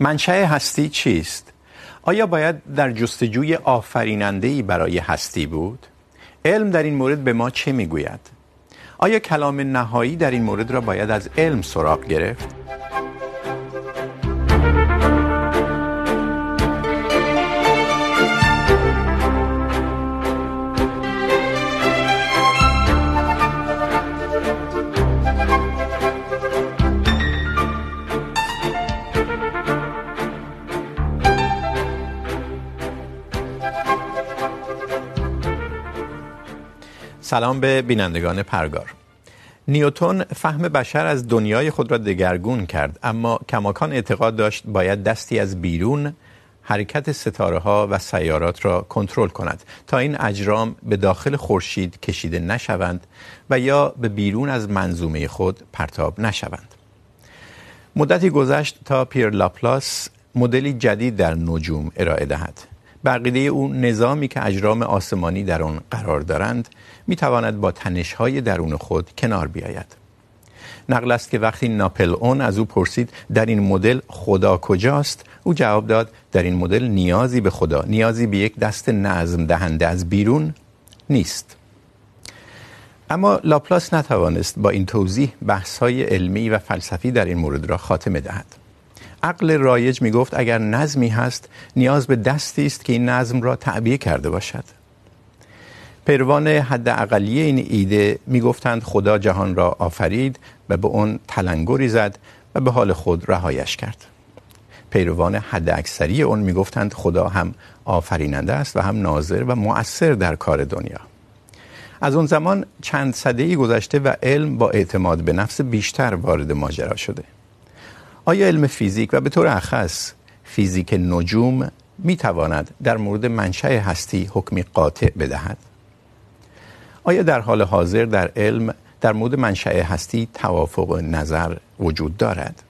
منشأ هستی چیست؟ آیا باید در جستجوی آفریننده‌ای برای هستی بود؟ علم در این مورد به ما چه میگوید؟ آیا کلام نهایی در این مورد را باید از علم سراغ گرفت؟ سلام به بینندگان پرگار. نیوتون فهم بشر از دنیای خود را دگرگون کرد، اما کماکان اعتقاد داشت باید دستی از بیرون حرکت ستاره ها و سیارات را کنترل کند تا این اجرام به داخل خورشید کشیده نشوند و یا به بیرون از منظومه خود پرتاب نشوند. مدتی گذشت تا پیر لاپلاس مدلی جدید در نجوم ارائه دهد. بقیده او نظامی که اجرام آسمانی در آن قرار دارند می تواند با تنش‌های درون خود کنار بیاید. نقل است که وقتی ناپل اون از او پرسید، در این مدل خدا کجاست؟ او جواب داد، در این مدل نیازی به خدا، نیازی به یک دست نظم دهنده از بیرون نیست. اما لاپلاس نتوانست با این توضیح بحث‌های علمی و فلسفی در این مورد را خاتمه دهد. عقل رایج می گفت اگر نظمی هست، نیاز به دستی است که این نظم را تعبیه کرده باشد. پیروان حد اقلی این ایده می گفتند خدا جهان را آفرید و به اون تلنگری زد و به حال خود رهایش کرد. پیروان حد اکثری اون می گفتند خدا هم آفریننده است و هم ناظر و مؤثر در کار دنیا. از اون زمان چند سده ای گذشته و علم با اعتماد به نفس بیشتر وارد ماجرا شده. آیا علم فیزیک و به طور اخص فیزیک نجوم می تواند در مورد منشأ هستی حکمی قاطع بدهد؟ آیا در حال حاضر در علم در مورد منشأ هستی توافق نظر وجود دارد؟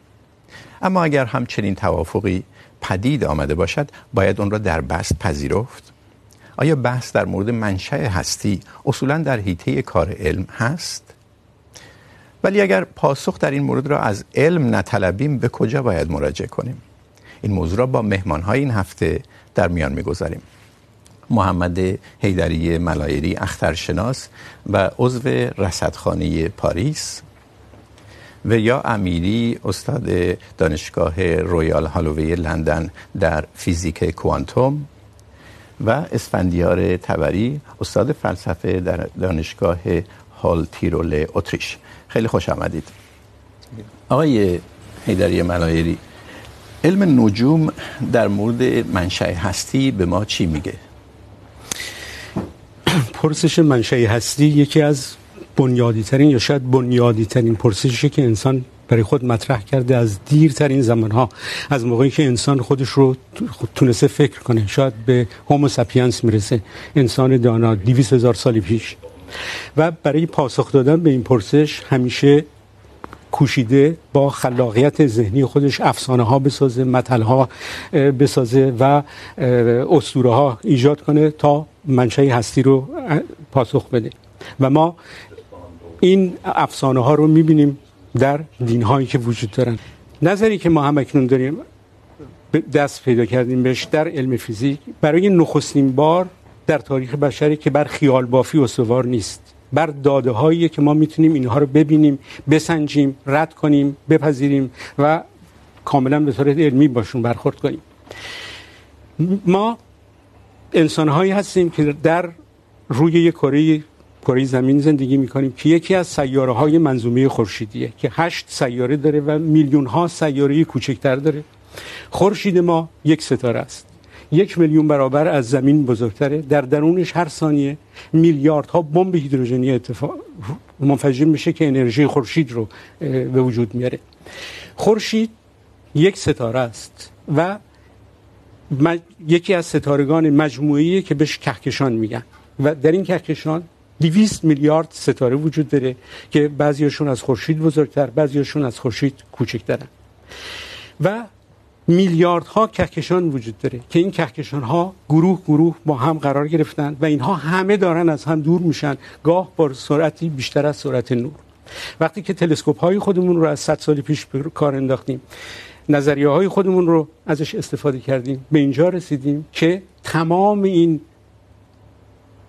اما اگر همچنین توافقی پدید آمده باشد، باید اون را در بحث پذیرفت؟ آیا بحث در مورد منشأ هستی اصولا در حیطه کار علم هست؟ ولی اگر پاسخ در این مورد را از علم نطلبیم، به کجا باید مراجعه کنیم؟ این موضوع را با مهمانهای این هفته در میان میگذاریم. محمد حیدری ملایری، اخترشناس و عضو رصدخانه پاریس و یا امیری، استاد دانشگاه رویال هالووی لندن در فیزیک کوانتوم و اسفندیار تبری، استاد فلسفه در دانشگاه هال تیرول اتریش. خیلی خوش آمدید. آقای حیدری ملایری، علم نجوم در مورد منشأ هستی به ما چی میگه؟ پرسش منشأ هستی یکی از بنیادی ترین یا شاید بنیادی ترین پرسشی که انسان برای خود مطرح کرده از دیرترین زمانها، از موقعی که انسان خودش رو تونسته فکر کنه، شاید به هومو ساپینس میرسه. انسان دانا 200 هزار سال پیش و برای پاسخ دادن به این پرسش همیشه کوشیده با خلاقیت ذهنی خودش افسانه ها بسازه متل ها بسازه و اسطوره ها ایجاد کنه تا منشأ هستی رو پاسخ بده. و ما این افسانه ها رو میبینیم در دین هایی که وجود دارن. نظری که ما هم اکنون داریم، دست پیدا کردیم بهش در علم فیزیک، برای نخستین بار در تاریخ بشری که بر خیال بافی استوار نیست. بر داده هایی که ما میتونیم اینها رو ببینیم، بسنجیم، رد کنیم، بپذیریم و کاملا به صورت علمی باشون برخورد کنیم. ما انسان هایی هستیم که در روی یک کره کره زمین زندگی میکنیم که یکی از سیاره های منظومه خورشیدیه که هشت سیاره داره و میلیون ها سیاره کوچکتر داره. خورشید ما یک ستاره است. یک میلیون برابر از زمین بزرگتره. در درونش هر ثانیه میلیاردها بمب هیدروژنی اتفاق منفجر میشه که انرژی خورشید رو به وجود میاره. خورشید یک ستاره است و مج... یکی از ستارگان مجموعی که بهش کهکشان میگن. و در این کهکشان 200 میلیارد ستاره وجود داره که بعضیاشون از خورشید بزرگتر، بعضیاشون از خورشید کوچکترن. و میلیاردها کهکشان وجود داره که این کهکشان ها گروه گروه با هم قرار گرفتن و اینها همه دارن از هم دور میشن. گاه با سرعتی بیشتر از سرعت نور. وقتی که تلسکوپ های خودمون رو از 100 سال پیش به کار انداختیم نظریه های خودمون رو ازش استفاده کردیم، به اینجا رسیدیم که تمام این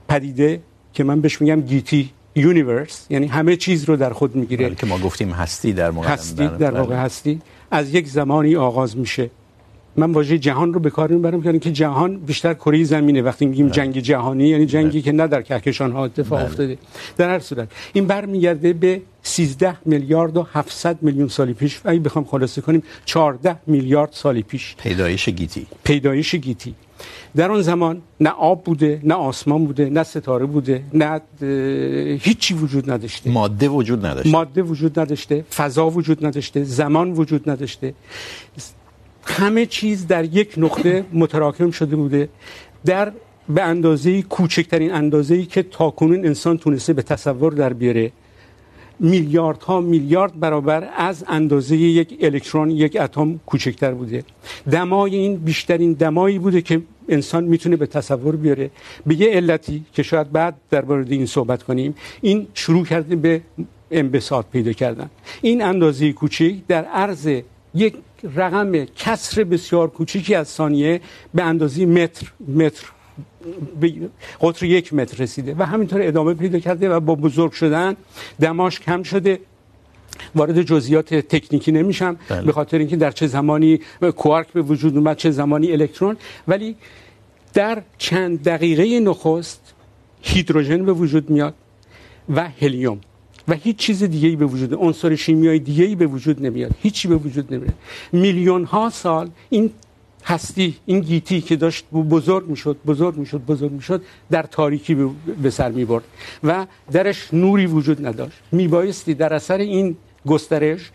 پدیده که من بهش میگم گیتی یونیورس یعنی همه چیز رو در خود میگیره. که ما گفتیم هستی در مقدم هستی در واقع هستی. از یک زمانی آغاز میشه. من واژه جهان رو به کار میبرم که جهان بیشتر کره زمینه. وقتی میگیم. جنگ جهانی یعنی جنگی بله. که نه در کهکشان ها اتفاق بله. افتاده. در هر صورت این برمیگرده به 13 میلیارد و 700 میلیون سال پیش. اگه بخوام خلاصه کنیم 14 میلیارد سال پیش. پیدایش گیتی. پیدایش گیتی. در اون زمان نه آب بوده نه آسمان بوده نه ستاره بوده نه هیچی وجود نداشته. ماده وجود نداشته. ماده وجود نداشته فضا وجود نداشته زمان وجود نداشته. همه چیز در یک نقطه متراکم شده بوده در به اندازه کوچکترین اندازه‌ای که تاکنون انسان تونسته به تصور در بیاره. میلیاردها میلیارد برابر از اندازه یک الکترون یک اتم کوچکتر بوده. دمای این بیشترین دمایی بوده که انسان میتونه به تصور بیاره. به یه علتی که شاید بعد در مورد این صحبت کنیم، این شروع کرده به انبساط پیدا کردن. این اندازه کوچک در عرض یک رقم کسر بسیار کوچیکی از ثانیه به اندازه متر متر، به قطر یک متر رسیده و همینطور ادامه پیدا کرده و با بزرگ شدن دماش کم شده. وارد جزئیات تکنیکی نمیشم. به خاطر اینکه در چه زمانی کوارک به وجود اومد چه زمانی الکترون. ولی در چند دقیقه نخست هیدروژن به وجود میاد و هلیوم. و هیچ چیز دیگه ای به وجود عنصر شیمیایی دیگه ای به وجود نمیاد. هیچی به وجود نمیاد. میلیون ها سال این هستی این گیتی که داشت بزرگ میشد بزرگ میشد بزرگ میشد در تاریکی به سر میبرد. و درش نوری وجود نداشت. میبایستی در اثر این گسترش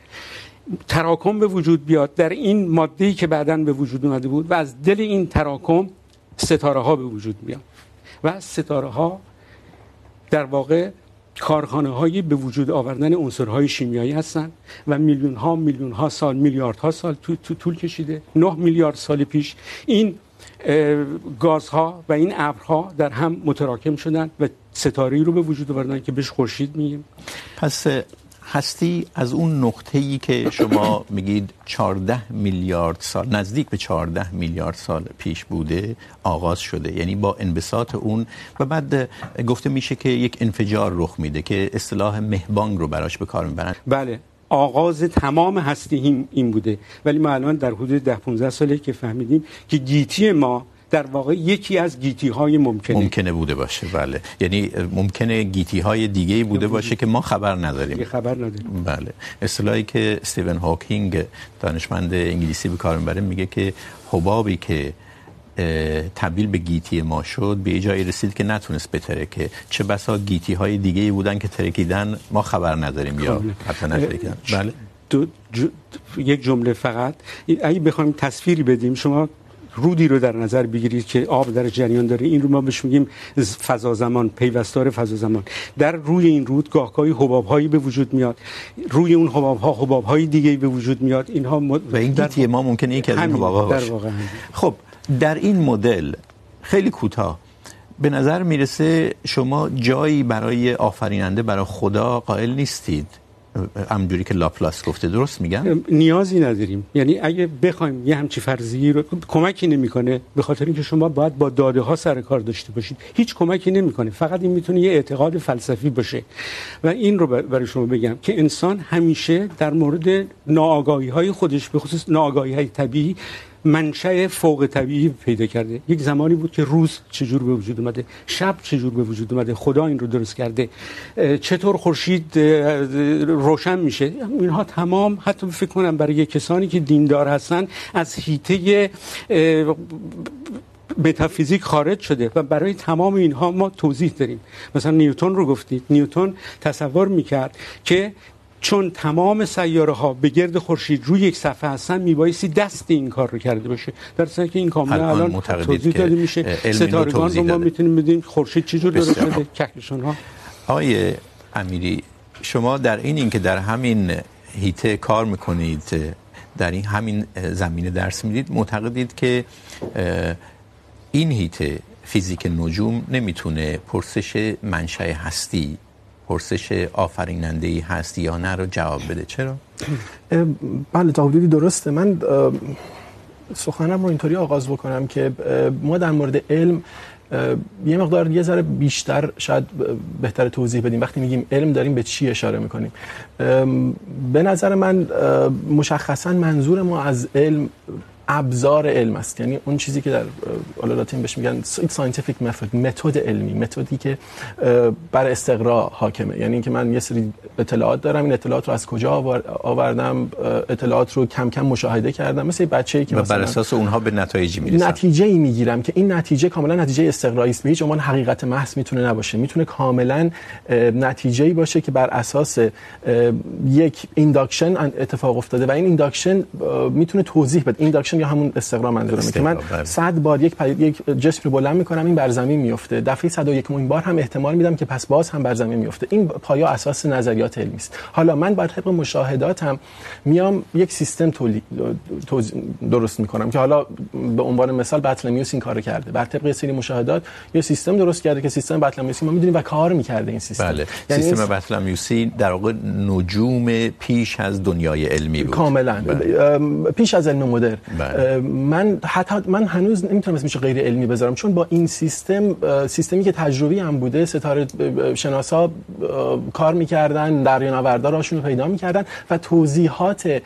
تراکم به وجود بیاد. در این ماده‌ای که بعدا به وجود اومده بود و از دل این تراکم ستاره ها به وجود میاد و ستاره ها در واقع کارخانه هایی به وجود آوردن عنصرهای شیمیایی هستند و میلیون ها میلیون ها سال میلیارد ها سال تو, تو طول کشیده. 9 میلیارد سال پیش این گازها و این ابرها در هم متراکم شدن و ستاره رو به وجود آوردن که بهش خورشید میگیم. پس هستی از اون نقطه ای که شما میگید 14 میلیارد سال، نزدیک به 14 میلیارد سال پیش بوده، آغاز شده. یعنی با انبساط اون و بعد گفته میشه که یک انفجار رخ میده که اصطلاح مهبانگ رو براش به کار میبرن. بله، آغاز تمام هستی این بوده. ولی ما الان در حدود 10 15 ساله که فهمیدیم که گیتی ما در واقع یکی از گیتی های ممکنه. ممکنه بوده باشه بله. یعنی ممکنه گیتی های دیگه بوده باشه که ما خبر نداریم. خبر نداریم. بله. اصطلاحی که استیون هاکینگ دانشمند انگلیسی به کار میبره میگه که حبابی که تبدیل به گیتی ما شد به جایی رسید که نتونست بترکه. چه بسا گیتی های دیگه بودن که ترکیدن ما خبر نداریم یا حتی نترکیدن. بله. دو ج... یک جمله فقط. اگه بخوایم تصویری بدیم شما رودی رو در نظر بگیرید که آب در جریان داره این رو ما بهش میگیم فضا زمان پیوستار فضا زمان. در روی این رود گاهگاهی حبابهایی به وجود میاد. روی اون حبابها حبابهای دیگه به وجود میاد. اینها مد... و این گیتی ما ممکنه یکی از این باشه در واقع خب در این مدل خیلی کوتاه. به نظر میرسه شما جایی برای آفریننده برای خدا قائل نیستید. همونجوری که لاپلاس گفته، درست میگم؟ نیازی نداریم. یعنی اگه بخوایم یه همچی فرضیه رو کمکی نمیکنه، به خاطر اینکه شما باید با داده ها سر کار داشته باشید، هیچ کمکی نمیکنه. فقط این میتونه یه اعتقاد فلسفی باشه. و این رو برای شما بگم که انسان همیشه در مورد ناآگاهی های خودش، به خصوص ناآگاهی های طبیعی منشأ فوق طبیعی پیدا کرده. یک زمانی بود که روز چجور به وجود اومده، شب چجور به وجود اومده، خدا این رو درست کرده. چطور خورشید روشن میشه؟ اینها تمام، حتی فکر کنم برای کسانی که دیندار هستن، از حیطه متافیزیک خارج شده و برای تمام اینها ما توضیح داریم. مثلا نیوتن رو گفتید. نیوتن تصور میکرد که چون تمام سیاره ها به گرد خورشید روی یک صفحه هستن میبایستی دست این کار رو کرده باشه. در صورتی که این کاملا الان توضیح داده میشه. ستارگان رو ما میتونیم بدیم خورشید چجور درست شده کهکشان ها. آقای امیری شما در این اینکه در همین هیته کار میکنید در این همین زمینه درس میدید معتقدید که این هیته فیزیک نجوم نمیتونه پرسش منشأ هستی پرسش آفریننده ای هست یا نه رو جواب بده. چرا؟ بله تا حدودی درسته. من سخنم رو اینطوری آغاز بکنم که ما در مورد علم یه مقدار یه ذره بیشتر شاید بهتر توضیح بدیم. وقتی میگیم علم، داریم به چی اشاره میکنیم؟ به نظر من مشخصا منظور ما از علم ابزار علم است. یعنی اون چیزی که در لاتین بهش میگن ساینتیفیک متد متد علمی متدی که بر استقرا حاکمه. یعنی اینکه من یه سری اطلاعات دارم این اطلاعات رو از کجا آوردم؟ اطلاعات رو کم کم مشاهده کردم. مثل بچه‌ای که مثلا بر اساس اونها به نتایجی میرسم. نتیجه ای میگیرم که این نتیجه کاملا نتیجه استقرایی است به هیچ عنوان حقیقت محض میتونه نباشه. میتونه کاملا نتیجه ای باشه که بر اساس یک اینداکشن اتفاق افتاده و این اینداکشن میتونه توضیح بده. اینداکشن یا همون استقرا منظورمه که من 100 بار یک پا... یک جسم رو بلند میکنم این بر زمین میفته دفعه 101 مین بار هم احتمال میدم که پس باز هم بر زمین میفته این پایا اساس نظریات علمی است. حالا من بر طبق مشاهداتم میام یک سیستم تولید توز... درست میکنم که حالا به عنوان مثال بطلمیوس این کارو کرده. بر طبق سری مشاهدات یه سیستم درست کرده که سیستم بطلمیوسی ما میدونیم و کار میکرده این سیستم. بله. یعنی سیستم بطلمیوسی در واقع نجوم پیش از دنیای علمی بود. کاملا. بله. پیش از علم مدرن من حتی من هنوز نمیتونم اسمش غیر علمی بذارم، چون با این سیستم سیستمی که تجربی هم بوده، ستاره شناسا کار میکردن دریانوردا راشون رو پیدا میکردن و توضیحات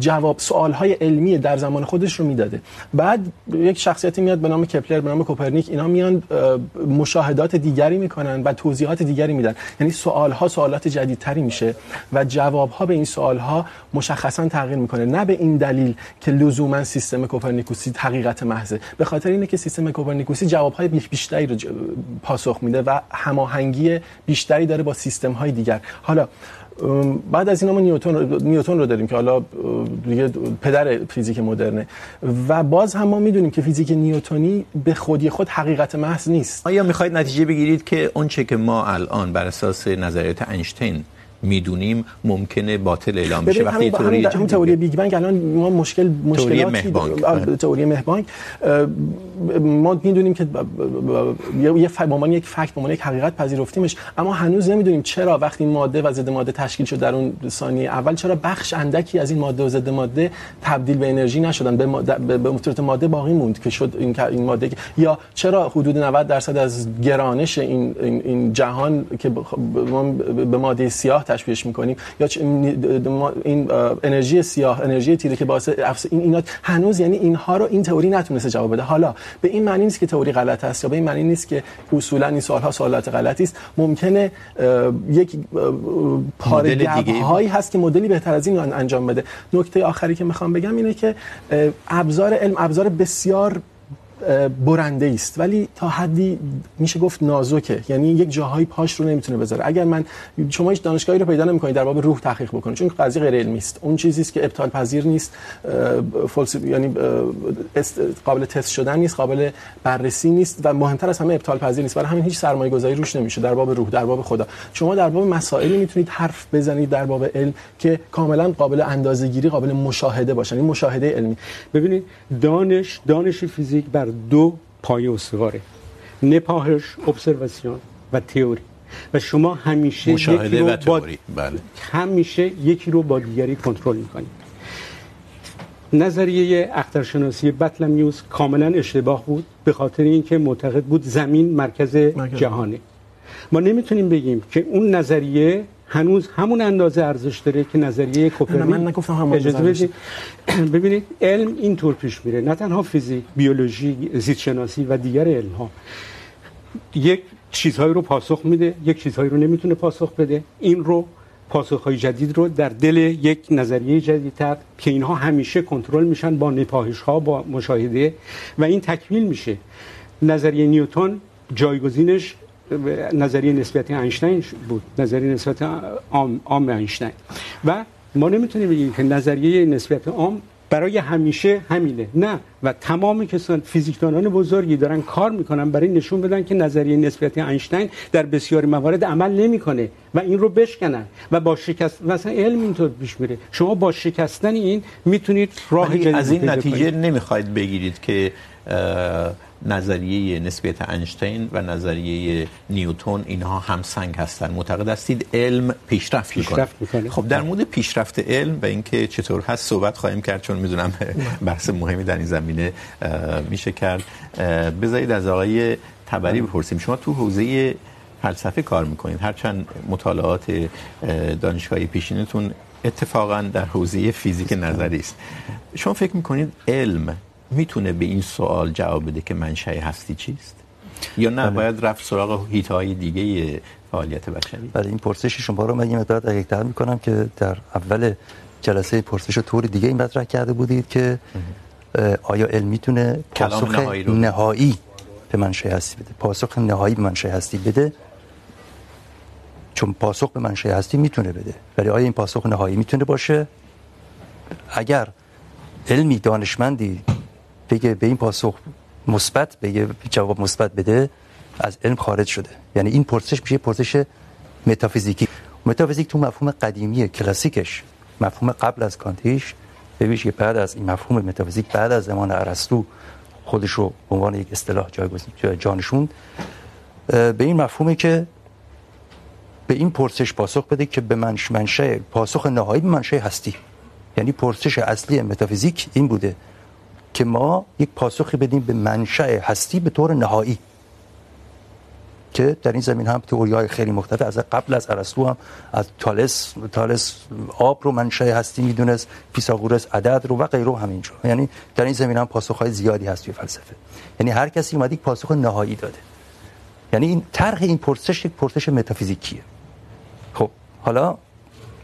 جواب سوال های علمی در زمان خودش رو میداده. بعد یک شخصیتی میاد به نام کپلر، به نام کوپرنیک، اینا میان مشاهدات دیگری میکنن و توضیحات دیگری میدن. یعنی سوال ها سوالات جدیدتری میشه و جواب ها به این سوال ها مشخصا تغییر میکنه. نه به این دلیل که لزوما سیستم کوپرنیکوسی حقیقت محضه. به خاطر اینه که سیستم کوپرنیکوسی جوابهای بیشتری رو پاسخ میده و هماهنگی بیشتری داره با سیستم های دیگر. حالا بعد از اینا ما نیوتن نیوتن رو داریم که حالا دیگه پدر فیزیک مدرنه. و باز هم ما میدونیم که فیزیک نیوتنی به خودی خود حقیقت محض نیست. آیا میخواید نتیجه بگیرید که اون چه که ما الان بر اساس نظریات اینشتین میدونیم ممکنه باطل اعلام بشه. وقتی تئوری همین تئوری بیگ بنگ الان ما مشکل مشکلاتی تئوری مهبانگ. ما میدونیم که یه به عنوان یک فکت به عنوان یک حقیقت پذیرفتیمش. اما هنوز نمیدونیم چرا وقتی ماده و ضد ماده تشکیل شد در اون ثانیه اول چرا بخش اندکی از این ماده و ضد ماده تبدیل به انرژی نشدن؟ به به صورت ماده باقی موند که شد این این ماده یا چرا حدود 90 درصد از گرانش این این جهان که به ماده سیاه تشبیهش میکنیم. یا این انرژی سیاه انرژی تیره که باعث افس این اینا هنوز یعنی اینها رو این تئوری نتونسته جواب بده. حالا به این معنی نیست که تئوری غلط است یا به این معنی نیست که اصولا این سوال ها سوالات غلطی است. ممکنه یک پاره هایی هست که مدلی بهتر از این انجام بده. نکته آخری که میخوام بگم اینه که ابزار علم ابزار بسیار برنده است ولی تا حدی میشه گفت نازکه. یعنی یک جاهای پاش رو نمیتونه بذاره. اگر من شما هیچ دانشگاهی رو پیدا نمیکنید، در باب روح تحقیق بکنید. چون قضیه غیر علمی است. اون چیزی است که ابطال پذیر نیست. فولس یعنی قابل تست شدن نیست، قابل بررسی نیست و مهمتر از همه ابطال پذیر نیست. برای همین هیچ سرمایه گذاری روش نمیشه. در باب روح، در باب خدا. شما در باب مسائلی میتونید حرف بزنید در باب علم که کاملا قابل اندازه‌گیری، قابل مشاهده باشن. این مشاهده علمی. ببینید، دانش دانش فیزیک بر دو پایه استواره نپاهش ابزرواسیون و تئوری. و شما همیشه مشاهده یکی رو و تئوری بله. همیشه یکی رو با دیگری کنترل میکنید. نظریه اخترشناسی بطلمیوس کاملا اشتباه بود به خاطر اینکه معتقد بود زمین مرکز. جهانه. ما نمیتونیم بگیم که اون نظریه هنوز همون اندازه ارزش داره که نظریه کوپرنیک من نگفتم همون اجازه ببینید علم اینطور پیش میره. نه تنها فیزیک بیولوژی زیست شناسی و دیگر علم ها یک چیزهایی رو پاسخ میده یک چیزهایی رو نمیتونه پاسخ بده. این رو پاسخهای جدید رو در دل یک نظریه جدیدتر که اینها همیشه کنترل میشن با نپاهش ها با مشاهده و این تکمیل میشه. نظریه نیوتن جایگزینش نظریه نسبیت اینشتین بود. نظریه نسبیت عام عام اینشتین. و ما نمیتونیم بگیم که نظریه نسبیت عام برای همیشه همینه. نه و تمام کسان فیزیکدانان بزرگی دارن کار میکنن برای نشون بدن که نظریه نسبیت اینشتین در بسیاری موارد عمل نمیکنه و این رو بشکنن و با شکست مثلا علم اینطور پیش میره. شما با شکستن این میتونید راه جدید از این نتیجه نمیخواید بگیرید که نظریه نسبیت اینشتین و نظریه نیوتن اینها همسنگ هستن. معتقد هستید علم پیشرفت میکنه. خب در مورد پیشرفت علم و اینکه چطور هست صحبت خواهیم کرد چون میدونم بحث مهمی در این زمینه میشه کرد. بذارید از آقای تبری بپرسیم. شما تو حوزه فلسفه کار میکنید. هرچند مطالعات دانشگاهی پیشینتون اتفاقا در حوزه فیزیک نظری است. شما فکر میکنید علم میتونه به این سوال جواب بده که منشأ هستی چیست؟ یا نه باید رفت سراغ هیت‌های دیگه فعالیت بشری. بله این پرسش شما رو من یه مقدار دقیق‌تر میکنم که در اول جلسه پرسش طور دیگه این مطرح کرده بودید که آیا علم میتونه پاسخ نهایی به منشأ هستی بده؟ پاسخ نهایی به منشأ هستی بده؟ چون پاسخ به منشأ هستی میتونه بده. ولی آیا این پاسخ نهایی میتونه باشه؟ اگر علمی دانشمندی بگه به این پاسخ مثبت بگه، جواب مثبت بده، از علم خارج شده. یعنی این پرسش میشه پرسش متافیزیکی. متافیزیک تو مفهوم قدیمی کلاسیکش. مفهوم قبل از کانتیش. ببینید که بعد از این مفهوم متافیزیک، بعد از زمان ارسطو خودش رو به عنوان یک اصطلاح جایگزین جانشوند. به این مفهومه که به این پرسش پاسخ بده که به منش منشأ پاسخ نهایی به منشأ هستی. یعنی پرسش اصلی متافیزیک این بوده. که ما یک پاسخی بدیم به منشأ هستی به طور نهایی. که در این زمین هم تئوری‌های خیلی مختلف، از قبل از ارسطو هم، از تالس تالس آب رو منشأ هستی میدونست فیثاغورس عدد رو و غیره همینجور. یعنی در این زمین هم پاسخ‌های زیادی هست توی فلسفه. یعنی هر کسی اومد یک پاسخ نهایی داده. یعنی این طرح این پرسش یک پرسش متافیزیکیه. خب، حالا،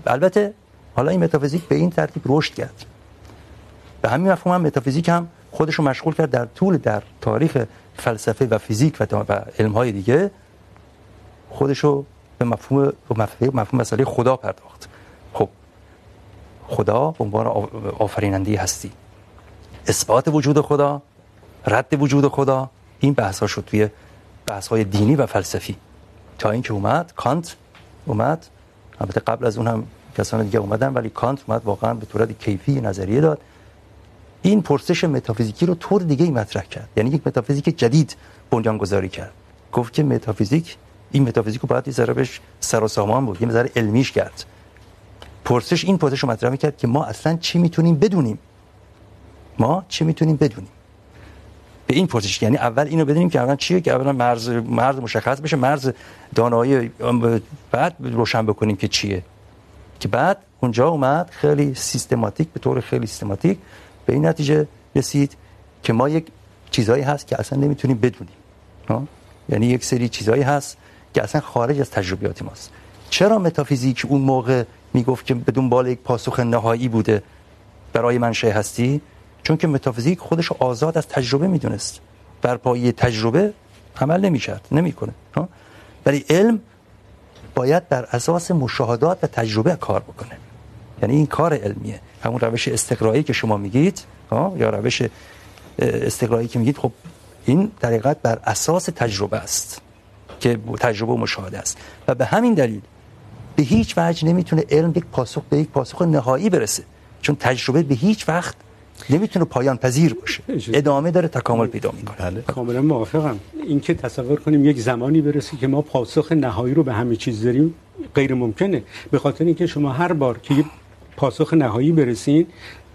البته، حالا این متافیزیک به این ترتیب رشد کرد. به همین مفهوم هم متافیزیک هم خودش رو مشغول کرد در طول، در تاریخ فلسفه و فیزیک و علم‌های دیگه خودش رو به مفهوم مفهوم مفهوم مسئله خدا پرداخت. خب، خدا به عنوان آفریننده هستی. اثبات وجود خدا، رد وجود خدا، این بحث ها شد توی بحث های دینی و فلسفی. تا اینکه اومد، کانت اومد. البته قبل از اون هم کسان دیگه اومدن، ولی کانت اومد، واقعا به صورت کیفی نظریه داد. این پرسش متافیزیکی رو طور دیگه ای مطرح کرد. یعنی یک متافیزیک جدید بنیان گذاری کرد. گفت که متافیزیک، این متافیزیک رو باید یه ذره بهش سر و سامان بود، یه ذره علمیش کرد. پرسش این پرسش رو مطرح میکرد که ما اصلا چی میتونیم بدونیم؟ ما چی میتونیم بدونیم؟ به این پرسش یعنی اول اینو بدونیم که اولا چیه، که اولا مرز مرز مشخص بشه، مرز دانایی بعد روشن بکنیم که چیه. که بعد اونجا اومد خیلی سیستماتیک، به طور خیلی سیستماتیک به این نتیجه رسید که ما یک چیزایی هست که اصلا نمیتونیم بدونیم یعنی یک سری چیزایی هست که اصلا خارج از تجربیات ماست. چرا متافیزیک اون موقع میگفت که بدون بال یک پاسخ نهایی بوده برای منشأ هستی؟ چون که متافیزیک خودش آزاد از تجربه میدونست. بر پایه تجربه عمل نمیکرد، نمیکنه ولی علم باید بر اساس مشاهدات و تجربه کار بکنه. یعنی این کار علمیه. همون روش استقرایی که شما میگید یا روش استقرایی که میگید خب این در حقیقت بر اساس تجربه است که تجربه و مشاهده است. و به همین دلیل به هیچ وجه نمیتونه علم یک پاسخ به یک پاسخ نهایی برسه. چون تجربه به هیچ وقت نمیتونه پایان پذیر باشه. ادامه داره تکامل پیدا میکنه. بله. کاملا موافقم. این که تصور کنیم یک زمانی برسه که ما پاسخ نهایی رو به همه چیز داریم غیر ممکنه به خاطر اینکه شما هر بار که پاسخ نهایی برسین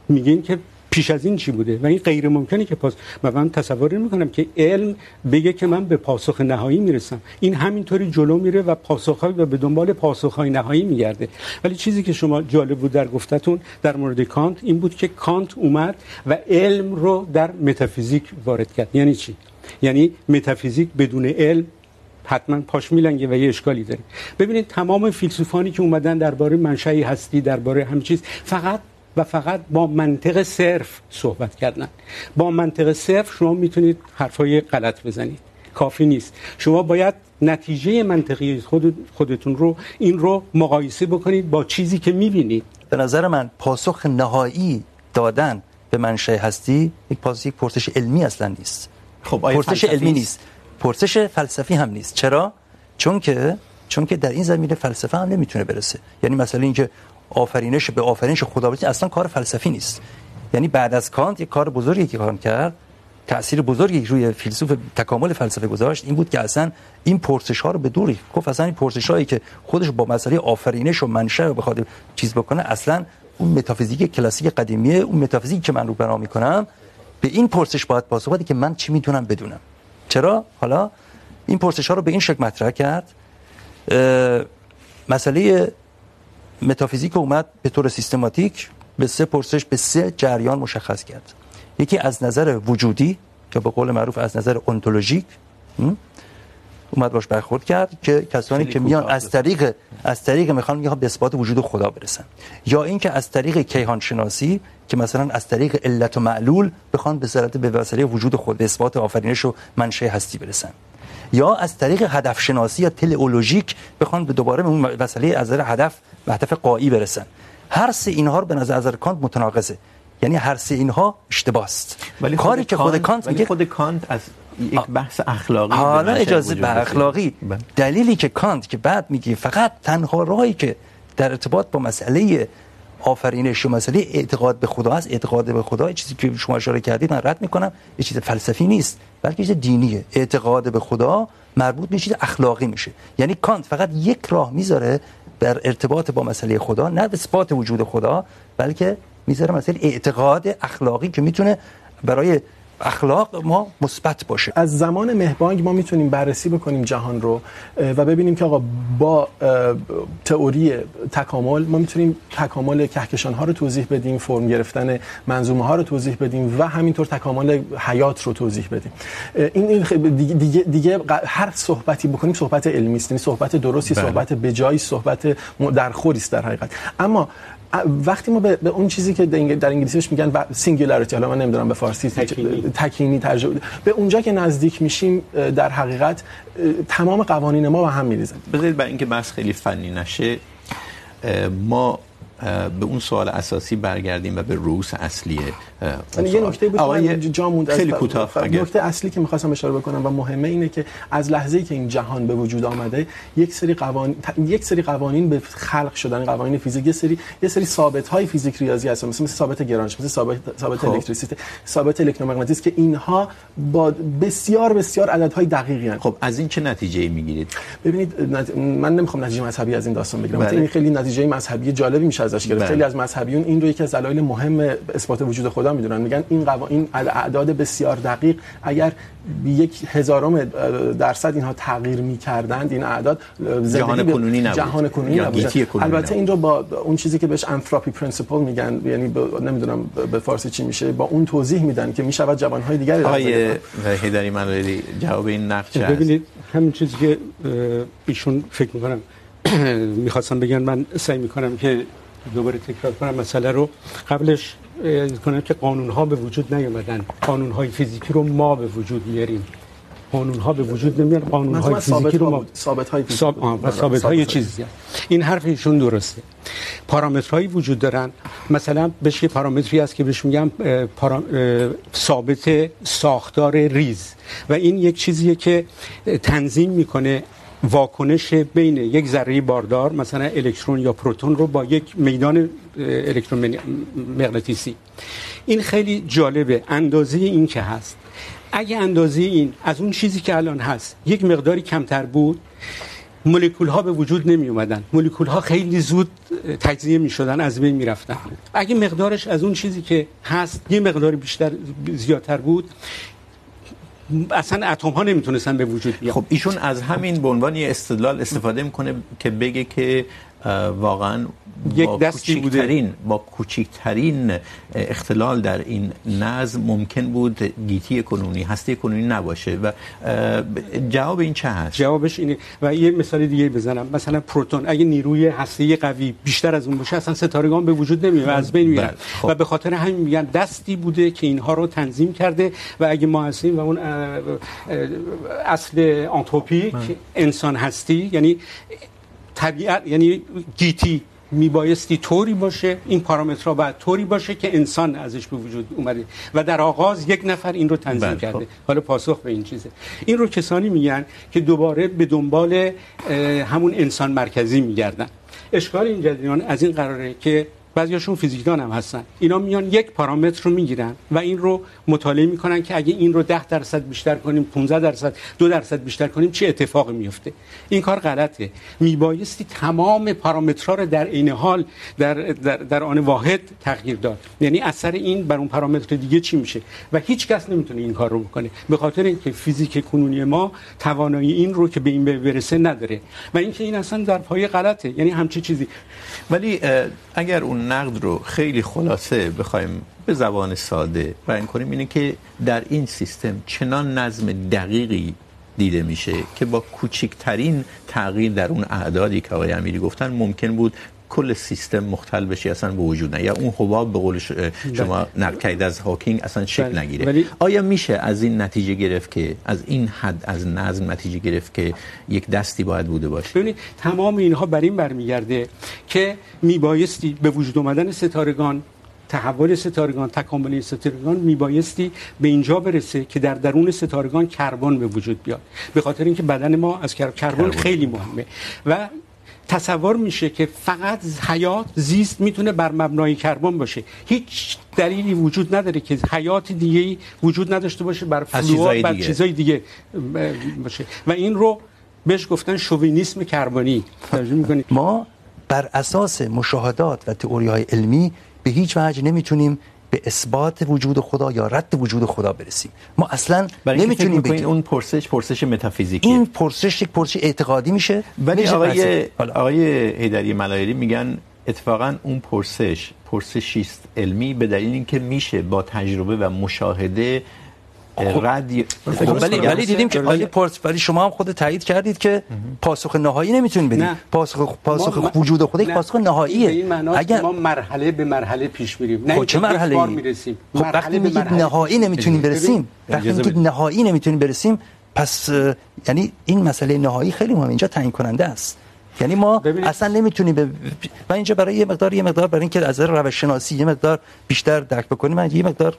میگین که پیش از این چی بوده؟ و این غیر ممکنه که پاس و من تصور نمیکنم که علم بگه که من به پاسخ نهایی میرسم. این همینطوری جلو میره و پاسخهای و به دنبال پاسخهای نهایی میگرده. ولی چیزی که شما جالب بود در گفتتون، در مورد کانت، این بود که کانت اومد و علم رو در متافیزیک وارد کرد. یعنی چی؟ یعنی متافیزیک بدون علم حتما پاش میلنگه و یه اشکالی داره. ببینید تمام فیلسوفانی که اومدن درباره منشأ هستی درباره همه چیز فقط و فقط با منطق صرف صحبت کردن. با منطق صرف شما میتونید حرفای غلط بزنید. کافی نیست. شما باید نتیجه منطقی خود خودتون رو این رو مقایسه بکنید با چیزی که میبینید. به نظر من پاسخ نهایی دادن به منشأ هستی یک پاسخ یک پرسش علمی اصلا نیست. خب پرسش علمی نیست. پرسش فلسفی هم نیست. چرا؟ چون که چون که در این زمینه فلسفه هم نمیتونه برسه. یعنی مثلا اینکه آفرینش به آفرینش خدا برسه اصلا کار فلسفی نیست. یعنی بعد از کانت یک کار بزرگی که کار کرد تاثیر بزرگی روی فیلسوف تکامل فلسفه گذاشت، این بود که اصلا این پرسش ها رو به دوری گفت اصلا این پرسش هایی که خودش با مسئله آفرینش و منشأ رو بخواد چیز بکنه، اصلا اون متافیزیک کلاسیک قدیمیه، اون متافیزیک که من رو بنا میکنم، به این پرسش باید پاسخ بده که من چی میتونم بدونم. چرا؟ حالا این پرسش ها رو به این شکل مطرح کرد. مسئله متافیزیک اومد به طور سیستماتیک به سه پرسش به سه جریان مشخص کرد. یکی از نظر وجودی یا به قول معروف از نظر انتولوژیک اومد باش برخورد کرد که کسانی که میان از طریق از طریق میخوان میگه به اثبات وجود خدا برسن. یا اینکه از طریق کیهان شناسی که مثلا از طریق علت و معلول بخوان به صورت به وسیله وجود خود به اثبات آفرینش و منشأ هستی برسن. یا از طریق هدف شناسی یا تلئولوژیک بخوان به دوباره به اون وسیله از نظر هدف به هدف قایی برسن. هر سه اینها رو به نظر کانت متناقضه. یعنی هر سه اینها اشتباه است ولی کاری که خود کانت میگه خود کانت از یک بحث اخلاقی حالا اجازه به اخلاقی. دلیلی که کانت که بعد میگه فقط تنها راهی که در ارتباط با مسئله آفرینش و مسئله اعتقاد به خدا است اعتقاد به خدا چیزی که شما اشاره کردید من رد میکنم یه چیز فلسفی نیست بلکه چیز دینیه. اعتقاد به خدا مربوط به چیز اخلاقی میشه. یعنی کانت فقط یک راه میذاره در ارتباط با مسئله خدا نه اثبات وجود خدا بلکه میذاره مسئله اعتقاد اخلاقی که میتونه برای اخلاق ما مثبت باشه. از زمان مهبانگ ما میتونیم بررسی بکنیم جهان رو و ببینیم که آقا با تئوری تکامل ما میتونیم تکامل کهکشان ها رو توضیح بدیم فرم گرفتن منظومه ها رو توضیح بدیم و همینطور تکامل حیات رو توضیح بدیم. این دیگه, دیگه هر صحبتی بکنیم صحبت علمی است یعنی صحبت درستی بله. صحبت بجایی صحبت درخوری است در حقیقت. اما وقتی ما به, به اون چیزی که در انگلیسی بهش میگن سینگولاریتی حالا من نمیدونم به فارسی تکینی. ترجمه به اونجا که نزدیک میشیم در حقیقت تمام قوانین ما به هم میریزن. بذارید برای اینکه بحث خیلی فنی نشه ما به اون سوال اساسی برگردیم و به روس اصلیه یعنی یه نکته بود که جا موند خیلی کوتاه نکته اصلی که می‌خواستم اشاره بکنم و مهمه اینه که از لحظه‌ای که این جهان به وجود آمده یک سری قوانین یک سری قوانین به خلق شدن قوانین فیزیک یه سری یه سری ثابت‌های فیزیک ریاضی هستن مثل ثابت گرانش مثل ثابت ثابت الکتریسیته ثابت الکترومغناطیس که اینها با بسیار بسیار عددهای دقیقی هستند خب از این چه نتیجه‌ای میگیرید؟ ببینید من نمیخوام نتیجه مذهبی از این داستان بگیرم. این خیلی نتیجه مذهبی جالبی میشه ازش گرفت. خیلی از مذهبیون این رو یکی از دلایل مهم اثبات وجود خدا میدونن. میگن این قوانین اعداد بسیار دقیق اگر یک هزارم درصد اینها تغییر میکردند این اعداد جهان کنونی نبود. جهان کنونی نبود. البته این رو با اون چیزی که بهش انتروپی پرینسیپل میگن یعنی نمیدونم به فارسی چی میشه با اون توضیح میدن که میشود جوانهای دیگری آقای هیدری منوری جواب این نقد چه ببینید همین چیزی که ایشون فکر میکنم میخواستم بگن من سعی میکنم که دوباره تکرار کنم مسئله رو قبلش کنم که قانون ها به وجود نیومدن. قانون های فیزیکی رو ما به وجود میاریم. قانون ها به وجود نمیاد قانون های فیزیکی رو ما ثابت های فیزیکی. ثابت های چیزی. این حرف ایشون درسته. پارامترهایی وجود دارن. مثلا بهش یه پارامتری هست که بهش میگم پارا... ثابت ساختار ریز. و این یک چیزیه که تنظیم میکنه واکنش بین یک ذره باردار، مثلا الکترون یا پروتون رو با یک میدان الکترومغناطیسی این خیلی جالبه. اندازه این که هست. اگه اندازه این از اون چیزی که الان هست یک مقداری کمتر بود مولکول ها به وجود نمی اومدن مولکول ها خیلی زود تجزیه می شدن از بین می رفتن اگه مقدارش از اون چیزی که هست، یه مقداری بیشتر، زیادتر بود اصلا اتم ها نمیتونستن به وجود بیان. خب، ایشون از همین به عنوان یه استدلال استفاده میکنه که بگه که واقعا یک دستی بوده. با کوچکترین اختلال در این نظم ممکن بود گیتی کنونی هسته کنونی نباشه و جواب این چه هست؟ جوابش اینه. و یه مثال دیگه بزنم. مثلا پروتون اگه نیروی هسته قوی بیشتر از اون باشه اصلا ستارگان به وجود نمیاد و از بین میرن. خب. و به خاطر همین میگن دستی بوده که اینها رو تنظیم کرده و اگه ما هستیم و اون اصل آنتروپی انسان هستی یعنی طبیعت یعنی گیتی میبایستی طوری باشه این پارامترها باید طوری باشه که انسان ازش به وجود اومده. و در آغاز یک نفر این رو تنظیم کرده. حالا پاسخ به این چیزه. این رو کسانی میگن که دوباره به دنبال همون انسان مرکزی میگردن. اشکال این جریان از این قراره که بعضیاشون فیزیکدان هم هستن. اینا میان یک پارامتر رو میگیرن و این رو مطالعه میکنن که اگه این رو 10 درصد بیشتر کنیم 15 درصد 2 درصد بیشتر کنیم چه اتفاقی میفته این کار غلطه. میبایستی تمام پارامترها رو در عین حال در در, در آن واحد تغییر داد. یعنی اثر این بر اون پارامتر دیگه چی میشه؟ و هیچ کس نمیتونه این کار رو بکنه. به خاطر اینکه فیزیک کنونی ما توانایی این رو که به این برسه نداره. و اینکه این اصلا در پای غلطه. یعنی همچی چیزی. ولی اگر اون نقد رو خیلی خلاصه بخوایم به زبان ساده بیان کنیم اینه که در این سیستم چنان نظم دقیقی دیده میشه که با کوچکترین تغییر در اون اعدادی که آقای امیری گفتن ممکن بود کل سیستم مختل بشه اصلا به وجود نه. یا اون حباب به قول شما نقل کردید از هاکینگ اصلا شکل نگیره. ولی... آیا میشه از این نتیجه گرفت که از این حد از نظم نتیجه گرفت که یک دستی باید بوده باشه؟ ببینید تمام اینها بر این برمیگرده که میبایستی به وجود اومدن ستارگان تحول ستارگان تکامل ستارگان میبایستی به اینجا برسه که در درون ستارگان کربن به وجود بیاد. به خاطر اینکه بدن ما از کربن خیلی مهمه. و تصور میشه که فقط حیات زیست میتونه بر مبنای کربن باشه. هیچ دلیلی وجود نداره که حیات دیگه وجود نداشته باشه بر فلوار بر چیزای دیگه باشه. و این رو بهش گفتن شووینیسم کربنی. ما بر اساس مشاهدات و تئوری های علمی به هیچ وجه نمیتونیم به اثبات وجود خدا یا رد وجود خدا برسیم. ما اصلا نمیتونیم بگیم. اون پرسش پرسش متافیزیکی این پرسش یک پرسش اعتقادی میشه ولی آقای آقای حیدری ملایری میگن اتفاقا اون پرسش پرسشی است علمی به دلیل اینکه میشه با تجربه و مشاهده رد ولی ولی دیدیم که عالی پرس ولی شما هم خود تایید کردید که پاسخ نهایی نمیتونید بدید. پاسخ پاسخ وجود خود یک پاسخ نهاییه اگر ما مرحله به مرحله پیش میریم. نه چه مرحله میرسیم. خب وقتی میگید نهایی نمیتونیم برسیم. وقتی میگید نهایی نمیتونیم برسیم پس یعنی این مسئله نهایی خیلی مهمه اینجا تعیین کننده است. یعنی ما ببینید. اصلا نمیتونیم ب... من اینجا برای یه مقدار یه مقدار برای اینکه از روش شناسی یه مقدار بیشتر درک بکنیم من یه مقدار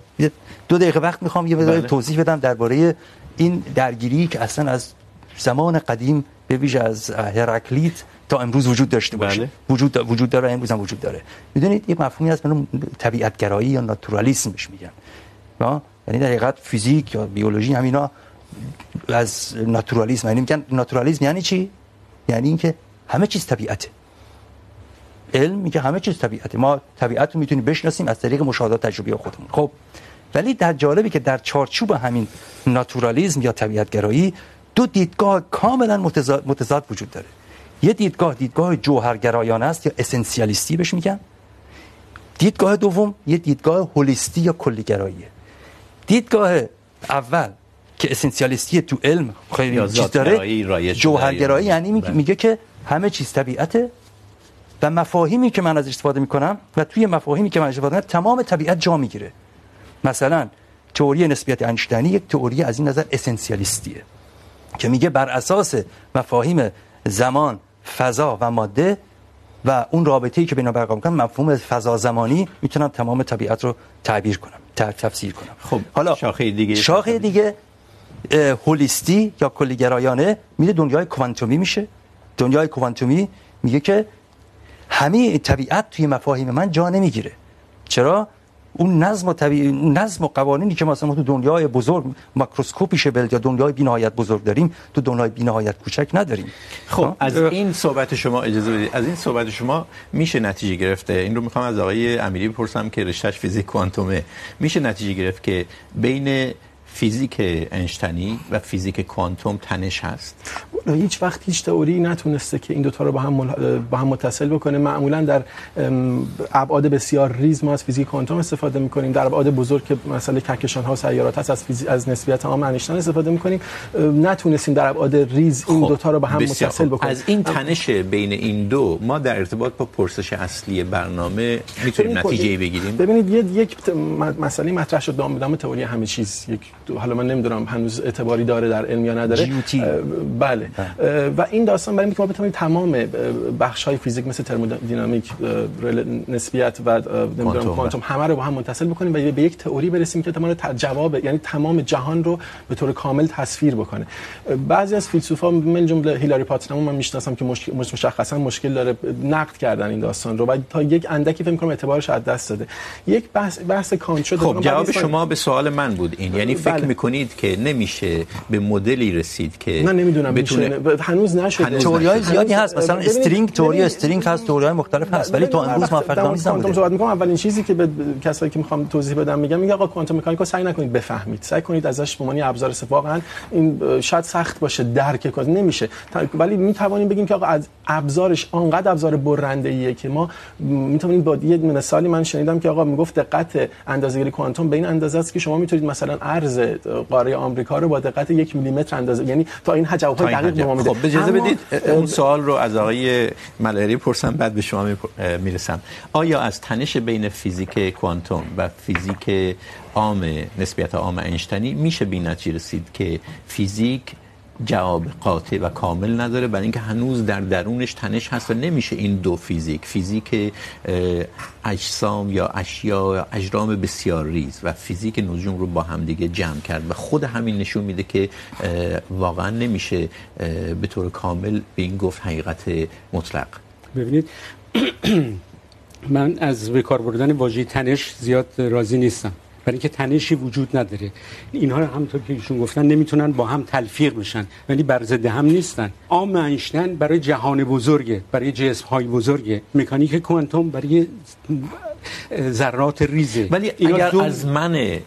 دو دقیقه وقت میخوام یه مقدار بله. توضیح بدم درباره این درگیری که اصلا از زمان قدیم به ویژه از هرکلیت تا امروز وجود داشته باشه بله. وجود وجود داره امروز هم وجود داره میدونید یه مفهومی هست به طبیعت گرایی یا ناتورالیسم بهش میگن یعنی در حقیقت فیزیک یا بیولوژی همینا از ناتورالیسم یعنی میگن ناتورالیسم یعنی چی یعنی اینکه همه چیز طبیعته علم میگه همه چیز طبیعته. ما طبیعت رو میتونیم بشناسیم از طریق مشاهدات تجربی خودمون. خب ولی در جالبی که در چارچوب همین ناتورالیسم یا طبیعت گرایی دو دیدگاه کاملا متضاد, متضاد وجود داره. یه دیدگاه دیدگاه جوهرگرایانه است یا اسنسیالیستی بهش میگن. دیدگاه دوم یه دیدگاه هولیستی یا کلیگراییه. دیدگاه اول که اسنسیالیستی تو علم خیلی چیز داره جوهرگرایی یعنی میگه که همه چیز طبیعته و مفاهیمی که من ازش استفاده میکنم و توی مفاهیمی که من استفاده میکنم تمام طبیعت جا میگیره. مثلا تئوری نسبیت اینشتینی یک تئوری از این نظر اسنسیالیستیه که میگه بر اساس مفاهیم زمان فضا و ماده و اون رابطه‌ای که بین برقرار میکنم مفهوم فضا زمانی میتونم تمام طبیعت رو تعبیر کنم تفسیر کنم. خب حالا شاخه دیگه شاخه دیگه هولیستی یا کلیگرایانه میره دنیای کوانتومی میشه. دنیای کوانتومی میگه که همه طبیعت توی مفاهیم من جا نمیگیره. چرا؟ اون نظم و طبیع نظم و قوانینی که مثلا تو دنیای بزرگ ماکروسکوپی شبل یا دنیای بی‌نهایت بزرگ داریم تو دنیای بی‌نهایت کوچک نداریم. خب از این صحبت شما اجازه بدید. از این صحبت شما میشه نتیجه گرفته؟ این رو میخوام از آقای امیری بپرسم که رشتهش فیزیک کوانتومه. میشه نتیجه گرفت که بین فیزیک اینشتینی و فیزیک کوانتوم تنش هست. هیچ وقت هیچ تئوری نتونسته که این دو تا رو با هم با هم متصل بکنه. معمولا در ابعاد بسیار ریز ما از فیزیک کوانتوم استفاده میکنیم. در ابعاد بزرگ که مسئله کهکشان ها سیارات هست از فیزیک از نسبیت عام اینشتین استفاده میکنیم. نتونستیم در ابعاد ریز این دو تا رو با هم متصل بکنیم. از این تنش بین این دو ما در ارتباط با پرسش اصلی برنامه میتونیم نتیجه بگیریم؟ ببینید یک مسئله مطرح شد دام تئوری همه چیز یک حالا من نمیدونم هنوز اعتباری داره در علم یا نداره. بله. و این داستان برای اینکه ما بتونیم تمام بخش های فیزیک مثل ترمودینامیک نسبیت و نمیدونم کوانتوم همه رو با هم متصل بکنیم و به یک تئوری برسیم که تمام جواب یعنی تمام جهان رو به طور کامل تصویر بکنه. بعضی از فیلسوفا من جمله هیلاری پاتنام من میشناسم که مشکل مشخصا مشکل داره نقد کردن این داستان رو و تا یک اندکی فکر می‌کنم اعتبارش از دست داده. یک بحث بحث کانت شده. خب جواب شما به سوال من بود این. یعنی فکر بله. میکنید که نمیشه به مدلی رسید که نه نمیدونم بتونه میشه هنوز نشده. تئوریای زیادی هست. مثلا استرینگ تئوری استرینگ هست تئوریای مختلف هست ولی تو امروز نیستم صحبت میکنم. اولین چیزی که به کسایی که میخوام توضیح بدم میگم میگه آقا کوانتوم سعی نکنید بفهمید. سعی کنید ازش به معنی ابزار استفاده واقعا این شاید سخت باشه درک کاز نمیشه. ولی میتوانیم بگیم که آقا از ابزارش انقدر ابزار برنده ایه که ما میتونیم با یه مثالی من شنیدم که آقا میگفت دقت اندازه‌گیری کوانتوم به این اندازه است که شما میتونید مثلا عرض قاره آمریکا رو با دقت یک میلی متر اندازه یعنی تا این جواب‌های دقیق به ما میده. خب اجازه بدید اون سوال رو از آقای ملری پرسم بعد به شما میرسم. آیا از تنش بین فیزیک کوانتوم و فیزیک عام نسبیت عام اینشتینی میشه به نتیجه رسید که فیزیک جواب قاطع و کامل نداره، برای اینکه هنوز در درونش تنش هست و نمیشه این دو فیزیک فیزیک اجسام یا اشیا یا اجرام بسیار ریز و فیزیک نجوم رو با هم دیگه جمع کرد و خود همین نشون میده که واقعا نمیشه به طور کامل به این گفت حقیقت مطلق. ببینید، من از به کار بردن واژه تنش زیاد راضی نیستم. برای اینکه تنشی وجود نداره. اینها همونطور که ایشون گفتن نمیتونن با هم تلفیق بشن ولی بر ضد هم نیستن. عام اینشتین برای جهان بزرگه برای جسم های بزرگه. مکانیک کوانتوم برای ذرات ریزه. ولی اگر دو... از من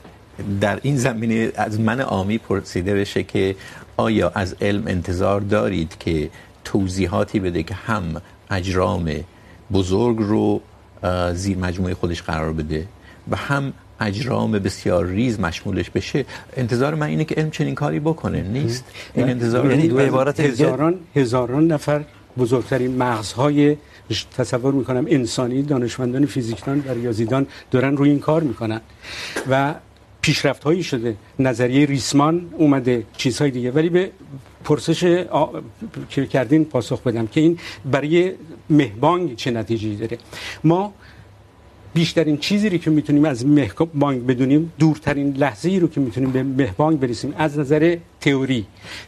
در این زمینه از من عامی پرسیده بشه که آیا از علم انتظار دارید که توضیحاتی بده که هم اجرام بزرگ رو زیر مجموعه خودش قرار بده و هم اجرام بسیار ریز مشمولش بشه انتظار من اینه که علم چنین کاری بکنه. نیست. این انتظار یعنی دو عبارت هزاران هزاران نفر بزرگترین مغزهای تصور میکنم انسانی دانشمندان فیزیکدان و ریاضیدان دارن روی این کار میکنن. و پیشرفت هایی شده. نظریه ریسمان اومده چیزهای دیگه. ولی به پرسش آ... که کردین پاسخ بدم که این برای مهبانگ چه نتیجه داره؟ ما بیشترین چیزی رو که میتونیم از مهبانگ بدونیم، دورترین لحظه ای رو که میتونیم به مهبانگ برسیم از نظر تئوری.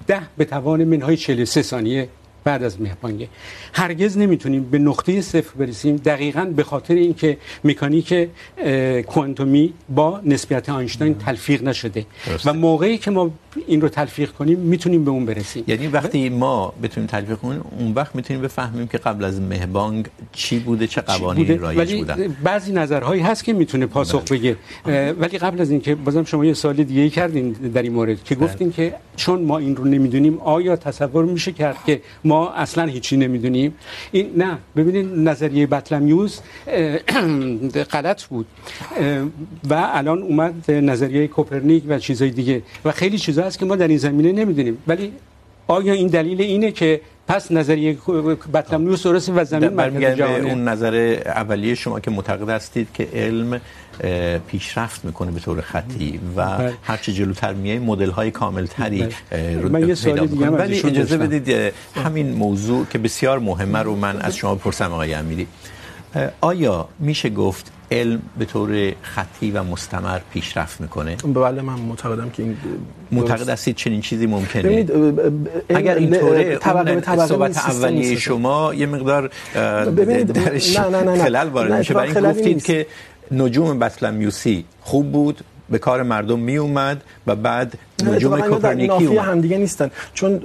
ده به توان منهای 43 ثانیه. بعد از مهبانگ هرگز نمیتونیم به نقطه صفر برسیم دقیقا به خاطر اینکه مکانیک کوانتومی با نسبیت آینشتاین تلفیق نشده. درست. و موقعی که ما این رو تلفیق کنیم میتونیم به اون برسیم. یعنی وقتی ما بتونیم تلفیق کنیم اون وقت میتونیم بفهمیم که قبل از مهبانگ چی بوده چه قوانینی رایج بودن. بعضی نظرهایی هست که میتونه پاسخ بگه. ولی قبل از اینکه بازم شما یه سوال دیگه کردین در این مورد که گفتین که چون ما این رو نمیدونیم آیا تصور میشه کرد که ما اصلا هیچی نمیدونیم. این نه ببینید نظریه بطلمیوس غلط بود. و الان اومد نظریه کوپرنیک و چیزای دیگه. و خیلی چیزا هست که ما در این زمینه نمیدونیم. ولی آیا این دلیل اینه که پس نظریه بطلمیوس درست و زمین مرکز جهانه اون نظر اولیه شما که معتقد هستید که علم پیشرفت میکنه به طور خطی و هر چه جلوتر میای مدل های کامل تری رو پیدا میکنه ولی اجازه بدید همین موضوع که بسیار مهمه رو من از شما بپرسم آقای امیری. آیا میشه گفت علم به طور خطی و مستمر پیشرفت میکنه؟ بله من معتقدم که این معتقد هستید چنین چیزی ممکنه؟ اگر اینطوره طبقه به طبقه صحبت اولیه شما یه مقدار درش خلل وارد میشه. برای این گفتید که نجوم بطلمیوسی خوب بود به کار مردم می اومد و بعد نجوم کوپرنیکی نافی هم دیگه نیستن. چون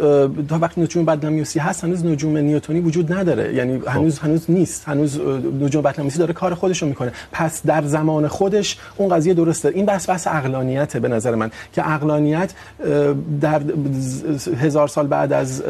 تا وقتی نجوم بطلمیوسی هست هنوز نجوم نیوتنی وجود نداره. یعنی هنوز هنوز نیست. هنوز نجوم بطلمیوسی داره کار خودش رو میکنه. پس در زمان خودش اون قضیه درسته. این بحث بحث عقلانیته به نظر من. که عقلانیت در هزار سال بعد از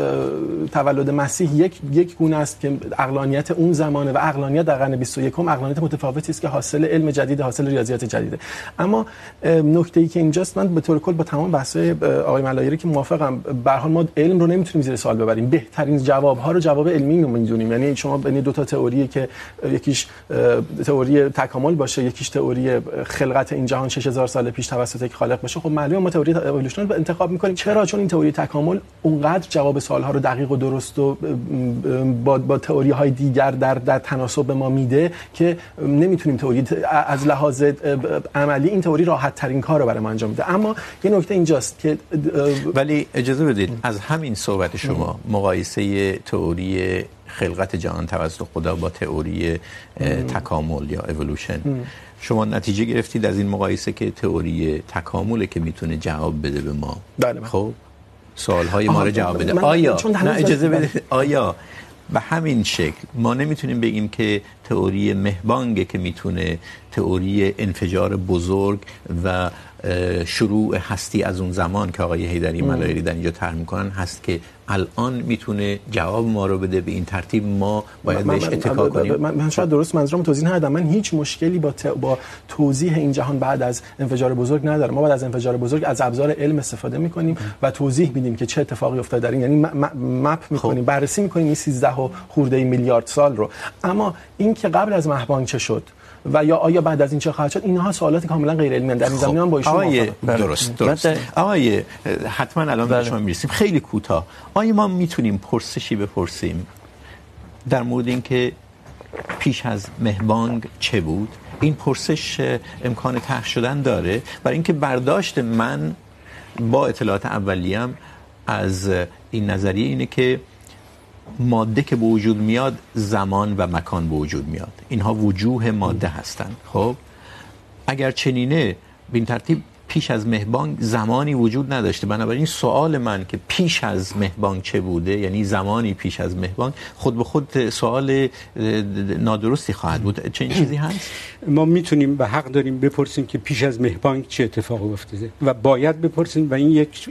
تولد مسیح یک یک گونه است که عقلانیت اون زمانه و عقلانیت در قرن 21 عقلانیت متفاوتی است که حاصل علم جدید حاصل ریاضیات جدیده. اما نکته ای که اینجاست من به طور کل با تمام بحث جلسه آقای ملایری که موافقم. به هر حال ما علم رو نمیتونیم زیر سوال ببریم. بهترین جواب ها رو جواب علمی میدونیم یعنی شما بین دو تا تئوری که یکیش تئوری تکامل باشه، یکیش تئوری خلقت این جهان 6000 سال پیش توسط یک خالق باشه. خب معلومه ما تئوری اِوولوشن رو انتخاب میکنیم. چرا؟ چون این تئوری تکامل اونقدر جواب سوال ها رو دقیق و درست و با با تئوری های دیگر در در تناسب به ما میده که نمیتونیم تئوری از لحاظ عملی این تئوری راحت ترین کار رو برای ما انجام میده. اما یه نکته اینجاست. که ولی اجازه بدید از همین صحبت شما مقایسه تئوری خلقت جهان توسط خدا با تئوری تکامل یا اِوولوشن شما نتیجه گرفتید از این مقایسه که تئوری تکامل که میتونه جواب بده به ما؟ بله. خب سوال های ما رو جواب بده. آیا؟ نه اجازه بدید. آیا؟ به همین شکل ما نمیتونیم بگیم که تئوری مهبانگه که میتونه تئوری انفجار بزرگ و شروع هستی از اون زمان که آقای حیدری ملایری در اینجا طرح میکنن هست که الان میتونه جواب ما رو بده به این ترتیب ما باید بهش اتکا کنیم. من, من شاید درست منظورم توضیح ندادم. من هیچ مشکلی با ت... با توضیح این جهان بعد از انفجار بزرگ ندارم. ما بعد از انفجار بزرگ از ابزار علم استفاده میکنیم و توضیح میدیم که چه اتفاقی افتاده در این. یعنی مپ میکنیم بررسی میکنیم این 13 خورده میلیارد سال رو. اما این که قبل از مهبانگ چه شد؟ و یا آیا بعد از این چه خواهد شد؟ اینها سوالات کاملا غیر علمی در این زمینه هم با ایشون موافقم. درست درست. آقای حتما الان به شما میرسیم. خیلی کوتاه. آیا ما میتونیم پرسشی بپرسیم در مورد اینکه پیش از مهبانگ چه بود؟ این پرسش امکان طرح شدن داره. برای اینکه برداشت من با اطلاعات اولیه‌ام از این نظریه اینه که ماده که به وجود میاد، زمان و مکان به وجود میاد. اینها وجوه ماده هستند خب؟ اگر چنینه به این ترتیب پیش از مهبانگ زمانی وجود نداشته. بنابراین سوال من که پیش از مهبانگ چه بوده؟ یعنی زمانی پیش از مهبانگ خود به خود سوال نادرستی خواهد بود. چنین چیزی هست؟ ما میتونیم به حق داریم بپرسیم که پیش از مهبانگ چه اتفاقی افتاده. و باید بپرسیم و این یک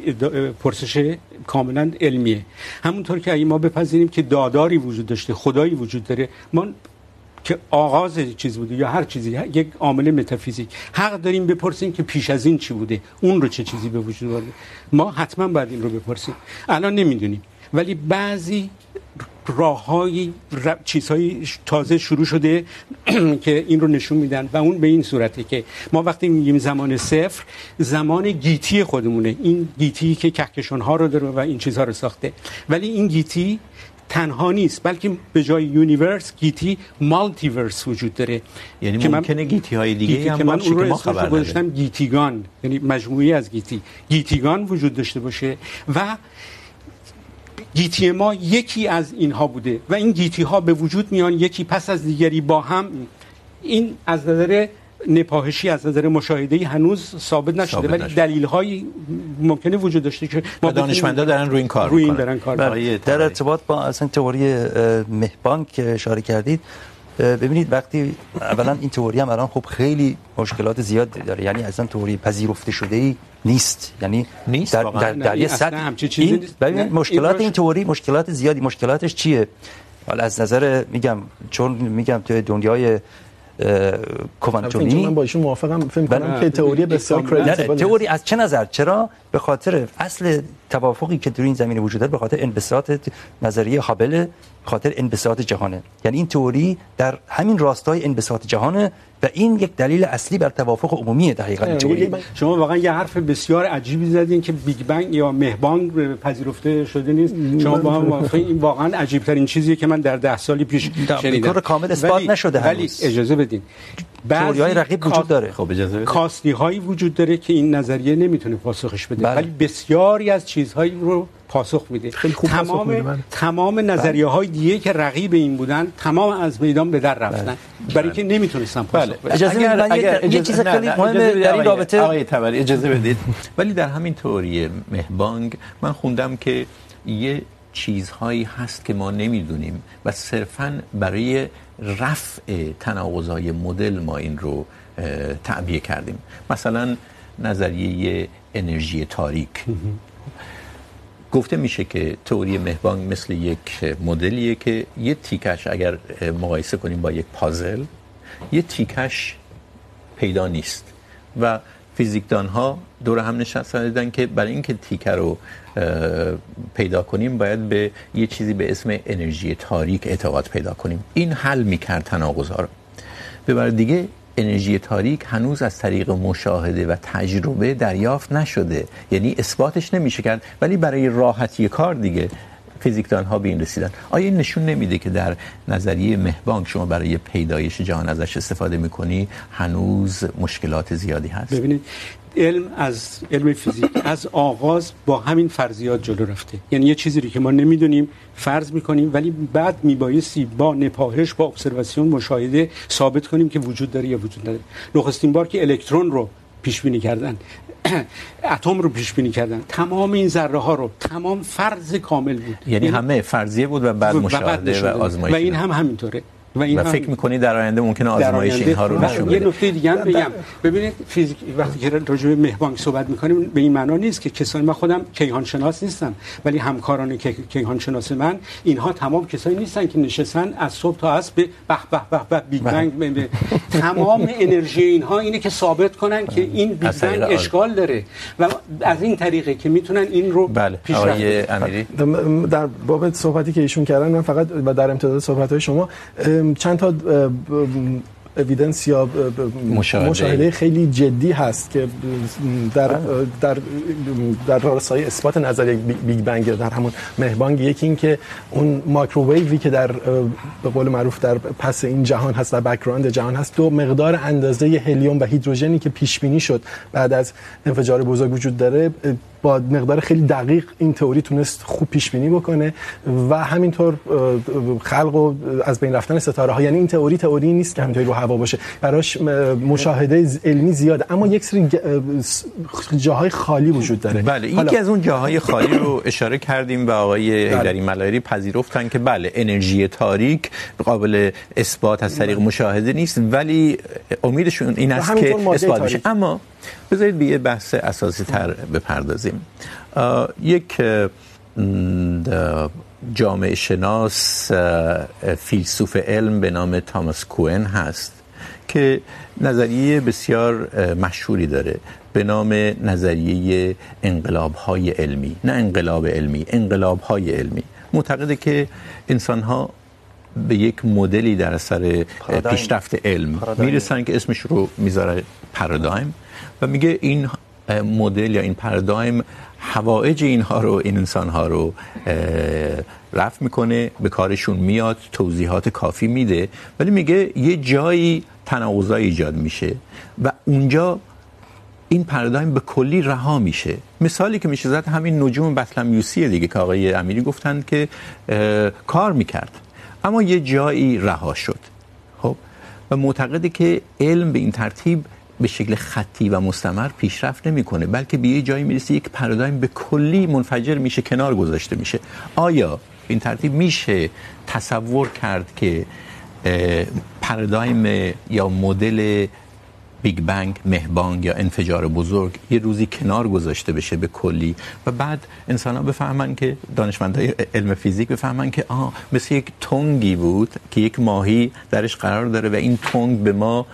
پرسش کاملا علمیه. همونطور که اگه ما بپذیریم که داداری وجود داشته، خدایی وجود داره، ما که آغاز چیز بوده یا هر چیزی یک عامل متافیزیک. حق داریم بپرسیم که پیش از این چی بوده، اون رو چه چیزی به وجود آورده. ما حتما باید این رو بپرسیم. الان نمیدونیم. ولی بعضی راههای چیزهای تازه شروع شده که این رو نشون میدن و اون به این صورته که ما وقتی میگیم زمان صفر، زمان گیتی خودمونه. این گیتی که کهکشان ها رو داره و این چیزها رو ساخته. ولی این گیتی تنها نیست بلکه به جای یونیورس گیتی مالتی ورس وجود داره. یعنی ممکنه گیتی های دیگه هم باشه که ما خبر نداریم. گیتیگان یعنی مجموعی از گیتی گیتیگان وجود داشته باشه و گیتی ما یکی از اینها بوده و این گیتی ها به وجود میان یکی پس از دیگری با هم. این از نظر نپاهشی از نظر مشاهده هنوز ثابت نشده ولی دلیل هایی ممکنه وجود داشته که ما دانشمندا دارن روی این کار روی این دارن کار در ارتباط با اصلا تئوری مهبانگ که اشاره کردید ببینید وقتی اولا این تئوری هم الان خب خیلی مشکلات زیاد داره. یعنی اصلا تئوری پذیرفته شده ای نیست. یعنی نیست در, در, در یه سطح این ببینید مشکلات این تئوری مشکلات زیادی. مشکلاتش چیه؟ حالا از نظر میگم چون میگم تو دنیای کوانتومی من با ایشون موافقم. فکر کنم که تئوری بسیار کردیبل تئوری از چه نظر؟ چرا؟ به خاطر اصل توافقی که در این زمینه وجود داره به خاطر انبساط نظریه هابل خاطر انبساط جهانه. یعنی این تئوری در همین راستای انبساط جهانه و این یک دلیل اصلی بر توافق عمومیه در حقیقت تئوری. شما واقعا یه حرف بسیار عجیبی زدین که بیگ بنگ یا مهبانگ پذیرفته شده نیست. شما با هم این واقعا عجیب ترین چیزیه که من در 10 سال پیش شنیدم. کار کامل اثبات نشده ولی اجازه بدین. تئوریای رقیب وجود داره. خب اجازه بدید کاستی هایی وجود داره که این نظریه نمیتونه پاسخش بده. بله. ولی بسیاری از چیزهایی رو پاسخ میده. خیلی خوب تمام میده تمام نظریه های دیگه که رقیب این بودن تمام از میدان به در رفتن. برای اینکه نمیتونستن پاسخ بدن اجازه اگر, اگر یه چیز خیلی مهمه در این رابطه آقای تبری اجازه بدید. ولی در همین تئوری مهبانگ من خوندم که یه چیزهایی هست که ما نمیدونیم و صرفا برای رفع تناقضای مدل ما این رو تعبیه کردیم. مثلا نظریه انرژی تاریک. گفته میشه که تئوری مهبانگ مثل یک مدلیه که یه تیکش اگر مقایسه کنیم با یک پازل یه تیکش پیدا نیست. و فیزیکدان ها دور هم نشستن دیدن که برای اینکه تیکه رو پیدا کنیم باید به یه چیزی به اسم انرژی تاریک اعتقاد پیدا کنیم. این حل میکرد تناقض ها رو. به بر دیگه انرژی تاریک هنوز از طریق مشاهده و تجربه دریافت نشده. یعنی اثباتش نمیشه کرد، ولی برای راحتی کار دیگه فیزیکدان ها به این رسیدن. آیا این نشون نمیده که در نظریه مهبانک شما برای پیدایش جهان ازش استفاده میکنی؟ هنوز مشکلات زیادی هست. ببینید علم از علم فیزیک از آغاز با همین فرضیات جلو رفته. یعنی یه چیزی رو که ما نمیدونیم فرض میکنیم ولی بعد میبایستی با نپاهش با ابزرواسیون مشاهده ثابت کنیم که وجود داره یا وجود نداره. نخستین بار که الکترون رو پیش بینی کردن اتم رو پیش بینی کردن تمام این ذره ها رو تمام فرض کامل بود. یعنی همه فرضیه بود و بعد مشاهده و آزمایش و این هم همینطوره. و این و فکر میکنی در آینده ممکنه آزمایش اینها رو نشون بده؟ یه نکته دیگه هم بگم. ببینید فیزیک وقتی که راجع به مهبانگ صحبت میکنیم به این معنا نیست که کسانی من خودم کیهان شناس نیستم ولی همکاران کیهان شناس من اینها تمام کسایی نیستن که نشستن از صبح تا عصر به به به به به بیگ بنگ تمام انرژی اینها اینه که ثابت کنن که این بیگ بنگ اشکال داره. و از این طریقه که میتونن این رو بله آقای امیری. در باب صحبتی که ایشون کردن من فقط و در امتداد صحبت های شما چند تا اویدنس یا مشاهده. مشاهده خیلی جدی هست که در در در راستای اثبات نظریه بیگ بنگ در همون مهبانگ یکی این که اون مایکروویوی که در به قول معروف در پس این جهان هست در بک‌گراند جهان هست دو مقدار اندازه هلیوم و هیدروژنی که پیش بینی شد بعد از انفجار بزرگ وجود داره با مقدار خیلی دقیق این تئوری تونست خوب پیش بینی بکنه و همینطور خلق و از بین رفتن ستاره ها یعنی این تئوری تئوری نیست که همینطوری رو هوا باشه. براش مشاهده علمی زیاده اما یک سری جاهای خالی وجود داره. بله یکی از اون جاهای خالی رو اشاره کردیم و آقای هیدری ملایری پذیرفتن که بله انرژی تاریک قابل اثبات از طریق مشاهده نیست ولی امیدشون این است که اثبات بشه. اما بذارید به یه بحث اساسی تر بپردازیم. یک جامعه شناس فیلسوف علم به نام تاماس کوئن هست که نظریه بسیار مشهوری داره به نام نظریه انقلاب های علمی. نه انقلاب علمی انقلاب های علمی. معتقده که انسان ها به یک مدلی در اثر پیشرفت علم میرسن که اسمش رو میذاره پارادایم و میگه این مدل یا این پارادایم حوائج اینها رو، این انسان ها رو رفع میکنه، به کارشون میاد، توضیحات کافی میده. ولی میگه یه جایی تناقضای ایجاد میشه و اونجا این پارادایم به کلی رها میشه. مثالی که میشه زد همین نجوم بطلمیوسی دیگه که آقای امیری گفتند که کار میکرد. اما یه جایی رها شد. خب؟ و معتقده که علم به این ترتیب به شکل خطی و مستمر پیشرفت نمیکنه، بلکه به یه جایی میرسه، یک پارادایم به کلی منفجر میشه، کنار گذاشته میشه. آیا این ترتیب میشه تصور کرد که پارادایم یا مدل بیگ بنگ، مهبانگ یا انفجار بزرگ یه روزی کنار گذاشته بشه به کلی و بعد انسان ها بفهمن که، دانشمندای علم فیزیک بفهمن که، آه، مثل یک تونگی بود که یک ماهی درش قرار داره و این تونگ به ما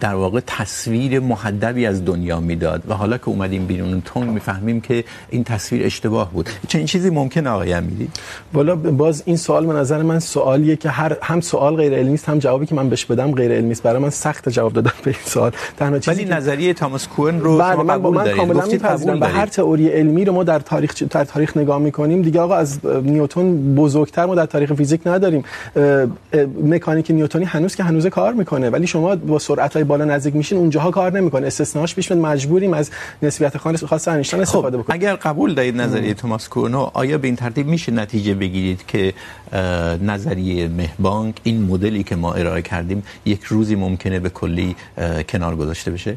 در واقع تصویر محدبی از دنیا میداد و حالا که اومدیم بیرون اون تونگ میفهمیم که این تصویر اشتباه بود. چنین چیزی ممکن آقای امیری؟ والا باز این سوال به نظر من سوالیه که هر، هم سوال غیر علمی است، هم جوابی که من بهش بدم غیر علمی است. برای من سخت جواب جواب دادن به این سوال. تنها چیزی ولی نظریه تاماس کوئن رو شما قبول دارید. من کاملا میپذیرم. به هر تئوری علمی رو ما در تاریخ در تاریخ نگاه میکنیم. دیگه آقا از نیوتن بزرگتر ما در تاریخ فیزیک نداریم. مکانیک نیوتنی هنوز که هنوز کار میکنه. ولی شما با سرعت های بالا نزدیک میشین اونجاها کار نمیکنه. استثناش پیش میاد. مجبوریم از نسبیت خاص انیشتین استفاده بکنیم. اگر قبول دارید نظریه تاماس کوئن آیا به این ترتیب میشه نتیجه بگیرید که نظریه مهبانگ این مدلی که ما ارائه کردیم یک روزی ممکنه به کلی کنار گذاشته بشه؟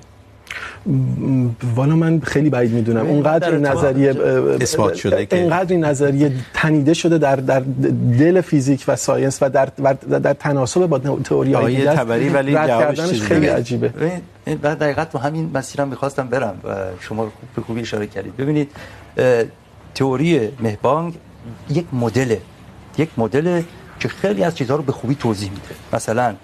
والا من خیلی بعید میدونم. اونقدر نظریه اثبات شده که اینقدر نظریه تنیده شده در در دل فیزیک و ساینس و در در تناسب با تئوری های دیگه تبری ولی جوابش خیلی عجیبه. بعد دقیقاً تو همین مسیرم می‌خواستم برم و شما به خوبی اشاره کردید. ببینید تئوری مهبانگ یک مدل یک مدل که خیلی از چیزها رو به خوبی توضیح میده. مثلا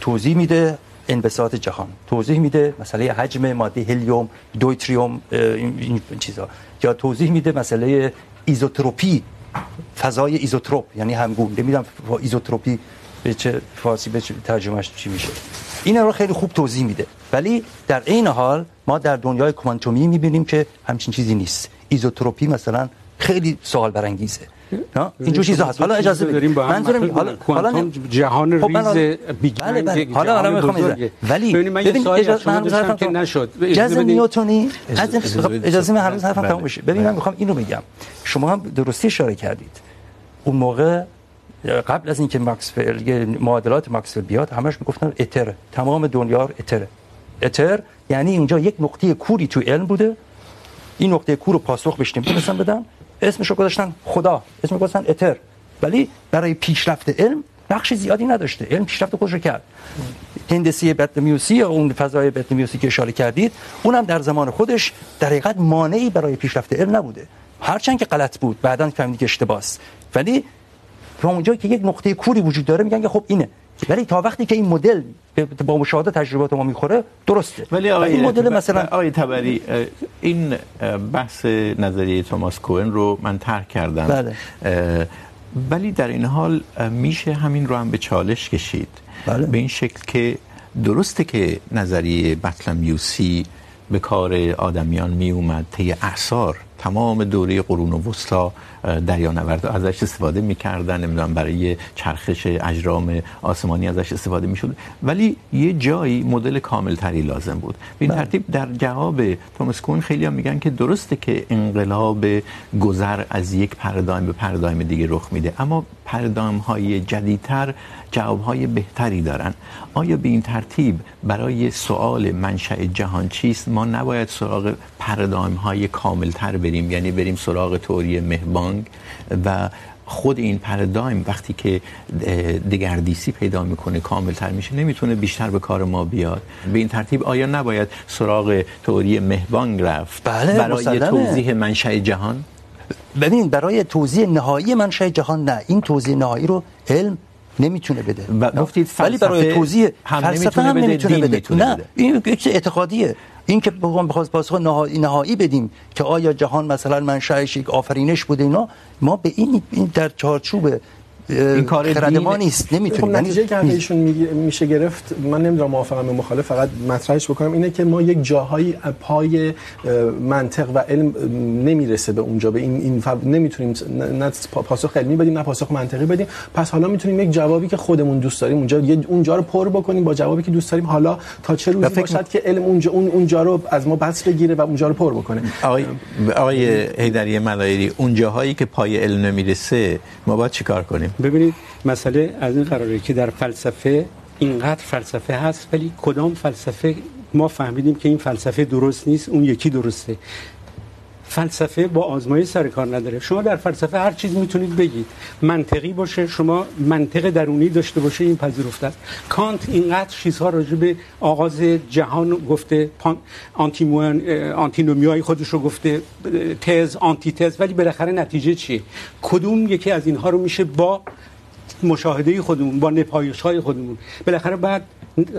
توضیح میده انبساط جهان. توضیح میده مسئله حجم ماده هلیوم، دویتریوم این چیزا. یا توضیح میده مسئله ایزوتروپی، فضای ایزوتروپ یعنی همگون نمیدونم ایزوتروپی به چه فارسی به چه ترجمهش چی میشه. اینا رو خیلی خوب توضیح میده. ولی در این حال ما در دنیای کوانتومی میبینیم که همچین چیزی نیست. ایزوتروپی مثلا خیلی سوال برانگیزه. این جو چیزا هست حالا اجازه بدید منظورم حالا حالا جهان ریز بیگ بله بله حالا حالا میخوام ولی ببین اجازه من داشتم که نشد جذب نیوتنی از اجازه من هر روز حرفم تموم بشه ببین من میخوام اینو بگم شما هم درستی اشاره کردید اون موقع قبل از اینکه ماکسول معادلات ماکسول بیاد همش میگفتن اتر تمام دنیا اتر اتر یعنی اینجا یک نقطه کوری تو علم بوده این نقطه کور رو پاسخ بهش نمیتونستن بدن اسمش رو گذاشتن خدا، اسمش گذاشتن اتر. ولی برای پیشرفت علم نقش زیادی نداشته. علم پیشرفت خودش رو کرد. هندسی بطلمیوسی یا اون فضای بطلمیوسی که اشاره کردید، اونم در زمان خودش در حقیقت مانعی برای پیشرفت علم نبوده. هرچند که غلط بود، بعدا فهمیدید که اشتباهه ولی تا اونجا که یک نقطه کوری وجود داره، میگن که خب اینه. ولی تا وقتی که این مدل با مشاهده تجربات ما میخوره درسته ولی آقای این مدل مثلا آقای تبری این بحث نظریه توماس کوئن رو من طرح کردم بله. ولی در این حال میشه همین رو هم به چالش کشید بله. به این شکل که درسته که نظریه بطلمیوسی به کار آدمیان می اومد طی اعصار تمام دوره قرون وسطا دریانورد ازش استفاده میکردن نمیدونم برای چرخش اجرام آسمانی ازش استفاده میشد. ولی یه جایی مدل کامل تری لازم بود. به این ترتیب در جواب توماس کون خیلی هم میگن که درسته که انقلاب گذر از یک پارادایم به پارادایم دیگه رخ میده اما پارادایم های جدیدتر جواب های بهتری دارن. آیا به این ترتیب برای سوال منشأ جهان چیست؟ ما نباید سراغ پارادایم های کامل تر بریم یعنی بریم سراغ تئوری مهبانگ و خود این پارادایم وقتی که دگردیسی پیدا میکنه کاملتر میشه نمیتونه بیشتر به کار ما بیاد. به این ترتیب آیا نباید سراغ تئوری مهبانگ رفت بله برای مسلمه. توضیح منشأ جهان؟ ببین برای توضیح نهایی منشأ جهان نه. این توضیح نهایی رو علم نمیتونه بده. گفتید ولی برای توضیح فلسفه هم نمیتونه بده. نه. این یک اعتقادیه. این که بخوام بخواست پاسخ نهایی نهایی بدیم که آیا جهان مثلا منشأش یک آفرینش بوده اینا ما به این این در چارچوب این کار خرد ما نیست نمیتونیم خب نتیجه که ایشون میشه گرفت من نمیدونم موافقم به مخالف فقط مطرحش بکنم اینه که ما یک جاهایی پای منطق و علم نمیرسه به اونجا به این این ف... نمیتونیم نه پاسخ علمی بدیم نه پاسخ منطقی بدیم. پس حالا میتونیم یک جوابی که خودمون دوست داریم اونجا اونجا رو پر بکنیم با جوابی که دوست داریم. حالا تا چه روزی باشد م... که علم اونجا اون اونجا رو از ما بس بگیره و اونجا رو پر بکنه. آقای آقای حیدری ملایری اون جاهایی که پای علم نمیرسه ما باید چیکار کنیم؟ ببینید، مسئله از این قراره که در فلسفه اینقدر فلسفه هست، ولی کدام فلسفه ما فهمیدیم که این فلسفه درست نیست، اون یکی درسته. فلسفه با آزمایش سر کار نداره. شما در فلسفه هر چیز میتونید بگید. منطقی باشه، شما منطق درونی داشته باشه، این پذیرفته است. کانت اینقدر چیزها راجع به آغاز جهان گفته، پان... آنتیمون آنتینومیای خودش رو گفته، تز آنتی تز ولی بالاخره نتیجه چیه؟ کدوم یکی از اینها رو میشه با مشاهده خودمون، با نپایش های خودمون. بالاخره بعد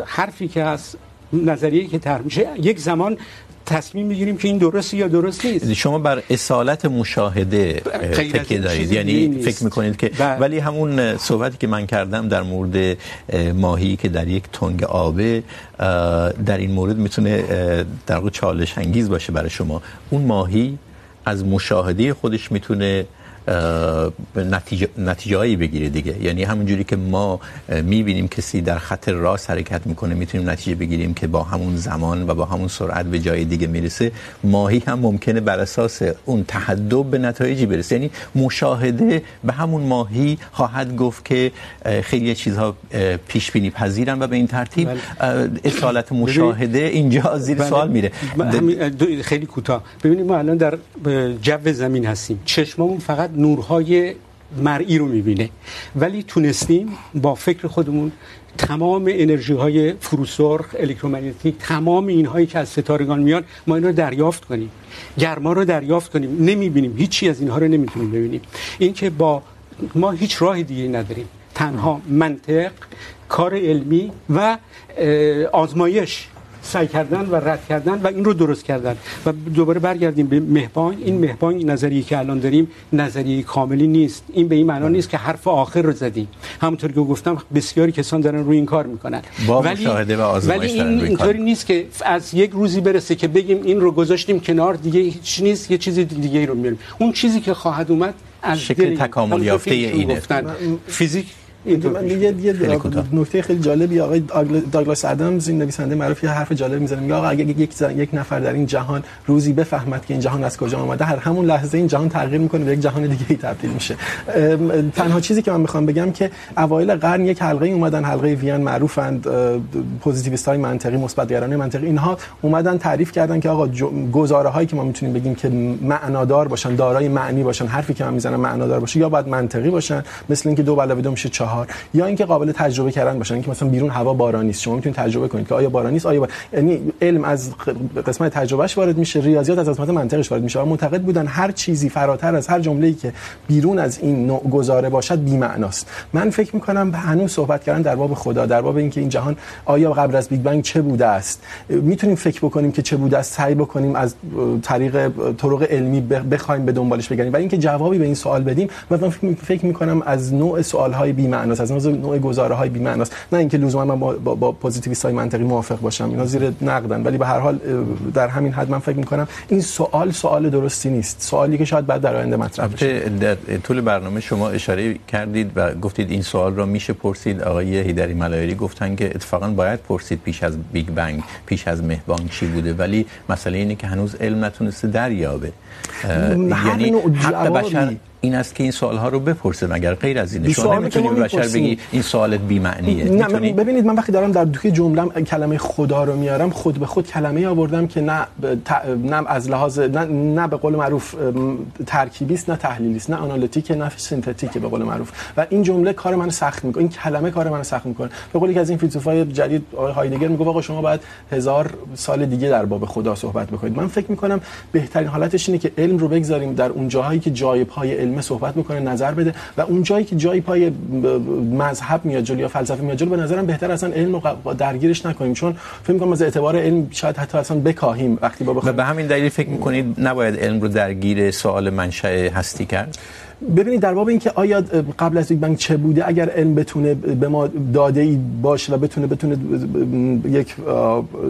حرفی که هست نظریه که طرح میشه، یک زمان تصمیم میگیریم که این درسته یا درست نیست. شما بر اصالت مشاهده تکیه دارید. یعنی فکر میکنید که با... ولی همون صحبتی که من کردم در مورد ماهی که در یک تنگ آبه در این مورد میتونه در واقع چالش انگیز باشه برای شما. اون ماهی از مشاهده خودش میتونه نتیجه نتیجه‌ای بگیره دیگه. یعنی همون جوری که ما می‌بینیم کسی در خط راست حرکت میکنه میتونیم نتیجه بگیریم که با همون زمان و با همون سرعت به جای دیگه میرسه. ماهی هم ممکنه بر اساس اون تحدب به نتایجی برسه. یعنی مشاهده به همون ماهی خواهد گفت که خیلی چیزها پیش بینی پذیرن و به این ترتیب اصالت مشاهده اینجا زیر سوال میره. خیلی کوتاه. ببینید ما الان در جو زمین هستیم. چشممون فقط نورهای مرئی رو میبینه. ولی تونستیم با فکر خودمون تمام انرژی های فروسرخ الکترومگنتیک تمام اینهایی که از ستارگان میان، ما این رو دریافت کنیم. گرما رو دریافت کنیم. نمیبینیم. هیچی از اینها رو نمیتونیم ببینیم. این که با ما هیچ راه دیگه نداریم. تنها منطق، کار علمی و آزمایش سعی کردن و رد کردن و این رو درست کردن. و دوباره برگردیم به مهبانگ این مهبانگ نظریه که الان داریم نظریه کاملی نیست. این به این معنا نیست که حرف آخر رو زدیم. همونطور که گفتم بسیاری کسان دارن روی این کار میکنن. با ولی مشاهده و آزمایش ولی این اینطوری نیست که از یک روزی برسه که بگیم این رو گذاشتیم کنار دیگه هیچ نیست یه چیز دیگه رو میاریم اون چیزی که خواهد اومد از شکل تکامل یافته اینه. فیزیک یه یه نکته خیلی جالبی آقای داگلاس ادمز این نویسنده معروف یه حرف جالب میزنه. میگه آقا اگه یک یک نفر در این جهان روزی بفهمد که این جهان از کجا اومده هر همون لحظه این جهان تغییر میکنه به یک جهان دیگه ای تبدیل میشه. تنها چیزی که من میخوام بگم که اوایل قرن یک حلقه اومدن حلقه وین معروفند پوزیتیویست های منطقی مثبت گرایانه منطقی اینها اومدن تعریف کردن که آقا گزاره هایی که ما میتونیم بگیم که معنادار باشن دارای معنی باشن حرفی که من میزنم معنادار باشه یا باید منطقی باشن مثل اینکه دو علاوه دو میشه 4 بهار، یا اینکه قابل تجربه کردن باشن، اینکه مثلا بیرون هوا بارانی است شما میتونید تجربه کنید که آیا بارانی است آیا بار... یعنی علم از قسمت تجربهش وارد میشه، ریاضیات از قسمت منطقش وارد میشه. و معتقد بودن هر چیزی فراتر از هر جمله‌ای که بیرون از این نوع گزاره باشد بی معناست من فکر میکنم هنوز صحبت کردن در باب خدا، در باب اینکه این جهان آیا قبل از بیگ بنگ چه بوده است. میتونیم فکر بکنیم که چه بوده است، سعی بکنیم از طریق طرق علمی بخوایم به دنبالش بگردیم. و اینکه جوابی به این سوال بدیم، من فکر میکنم از نوع سوال های بی معناست از نوع گزاره های بی معناست نه اینکه لزوما من با, با, با پوزیتیویست های منطقی موافق باشم. اینا زیر نقدن. ولی به هر حال در همین حد من فکر میکنم این سوال سوال درستی نیست. سوالی که شاید بعد در آینده مطرح بشه در طول برنامه شما اشاره کردید و گفتید این سوال رو میشه پرسید. آقای هیدری ملایری گفتن که اتفاقا باید پرسید پیش از بیگ بنگ پیش از مهبانگ چی بوده. ولی مسئله اینه که هنوز علم نتونسته دریابه. یعنی حق بشر این است که این سوال ها رو بپرسه مگر غیر از اینه. شما نمیتونی به بشر بگی این سوالت بی معنیه نه میتونی... ببینید من وقتی دارم در دوی جمله کلمه خدا رو میارم خود به خود کلمه آوردم که نه ت... نه از لحاظ نه, نه به قول معروف ترکیبی است نه تحلیلی است نه آنالیتیک نه سینتتیک به قول معروف. و این جمله کار منو سخت میکنه این کلمه کار منو سخت میکنه. به قولی که از این فیلسوفای جدید آقای هایدگر میگه آقا شما باید هزار سال دیگه در باب خدا صحبت بکنید. من فکر میکنم بهترین حالتش اینه که علم رو بگذاریم در اون جاهایی که جای پای علم علمه صحبت میکنه، نظر بده و اون جایی که جایی پای مذهب میاد جلو یا فلسفه میاد جلو، به نظرم بهتر اصلا علم رو درگیرش نکنیم. چون فکر میکنم از اعتبار علم شاید حتی اصلا بکاهیم وقتی با بخوایم به همین دلیل فکر میکنید نباید علم رو درگیر سوال منشأ هستی کرد؟ ببینید، در باب اینکه آیا قبل از بیگ بنگ چه بوده، اگر علم بتونه به ما داده ای باشه و بتونه بتونه یک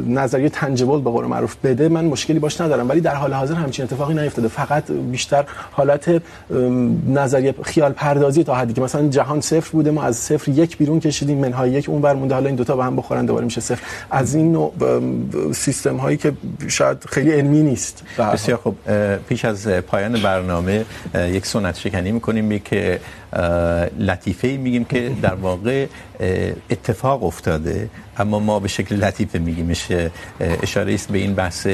نظریه تنجبل به قول معروف بده، من مشکلی باش ندارم. ولی در حال حاضر همچین اتفاقی نیفتاده. فقط بیشتر حالت نظریه خیال پردازی تا حدی که مثلا جهان صفر بوده، ما از صفر یک بیرون کشیدیم، منهای یک اون ور مونده. حالا این دوتا به هم بخورن، دوباره میشه صفر. از این نوع سیستم هایی که شاید خیلی علمی نیست. بسیار خوب. پیش از پایان برنامه یک سنت شکن معنی میکنیم که لطیفه میگیم که در واقع اتفاق افتاده، اما ما به شکل لطیفه میگیم اشاره است به این بحث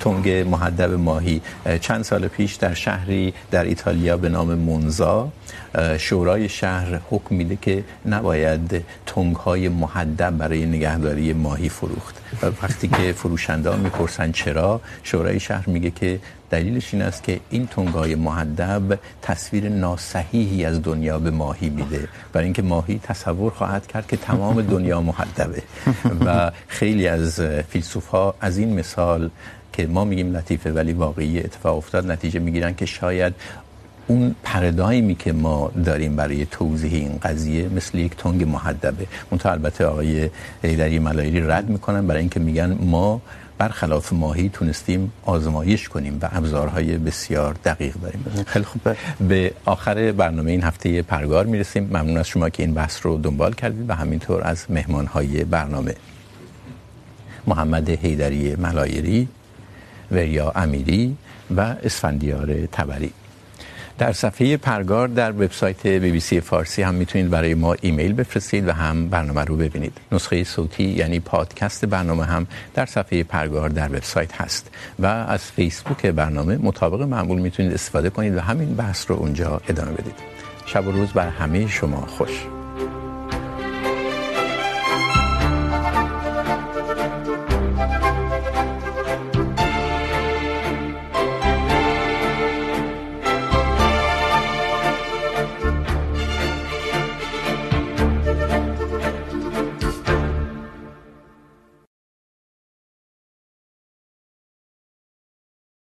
تنگ محدب ماهی. چند سال پیش در شهری در ایتالیا به نام مونزا شورای شهر حکم میده که نباید تنگ های محدب برای نگهداری ماهی فروخت. وقتی که فروشنده ها میپرسن چرا، شورای شهر میگه که دلیلش این است که این تنگای محدب تصویر ناصحیحی از دنیا به ماهی میده. برای اینکه ماهی تصور خواهد کرد که تمام دنیا محدبه و خیلی از فیلسوف ها از این مثال که ما میگیم لطیفه ولی واقعی اتفاق افتاد، نتیجه میگیرن که شاید اون پردایمی که ما داریم برای توضیح این قضیه مثل یک تنگ محدبه منتها البته آقای ایدری ملایری رد میکنن برای اینکه میگن ما برخلاف ماهی تونستیم آزمایش کنیم و ابزارهای بسیار دقیق داریم. خیلی خوب. به آخر برنامه این هفته پرگار میرسیم. ممنون از شما که این بحث رو دنبال کردید و همینطور از مهمانهای برنامه. محمد حیدری ملایری وریا امیری و اسفندیار تبری. در صفحه پرگار در وبسایت بی بی سی فارسی هم میتونید برای ما ایمیل بفرستید و هم برنامه رو ببینید. نسخه صوتی یعنی پادکست برنامه هم در صفحه پرگار در وبسایت هست و از فیسبوک برنامه مطابق معمول میتونید استفاده کنید و همین بحث رو اونجا ادامه بدید. شب و روز بر همه شما خوش.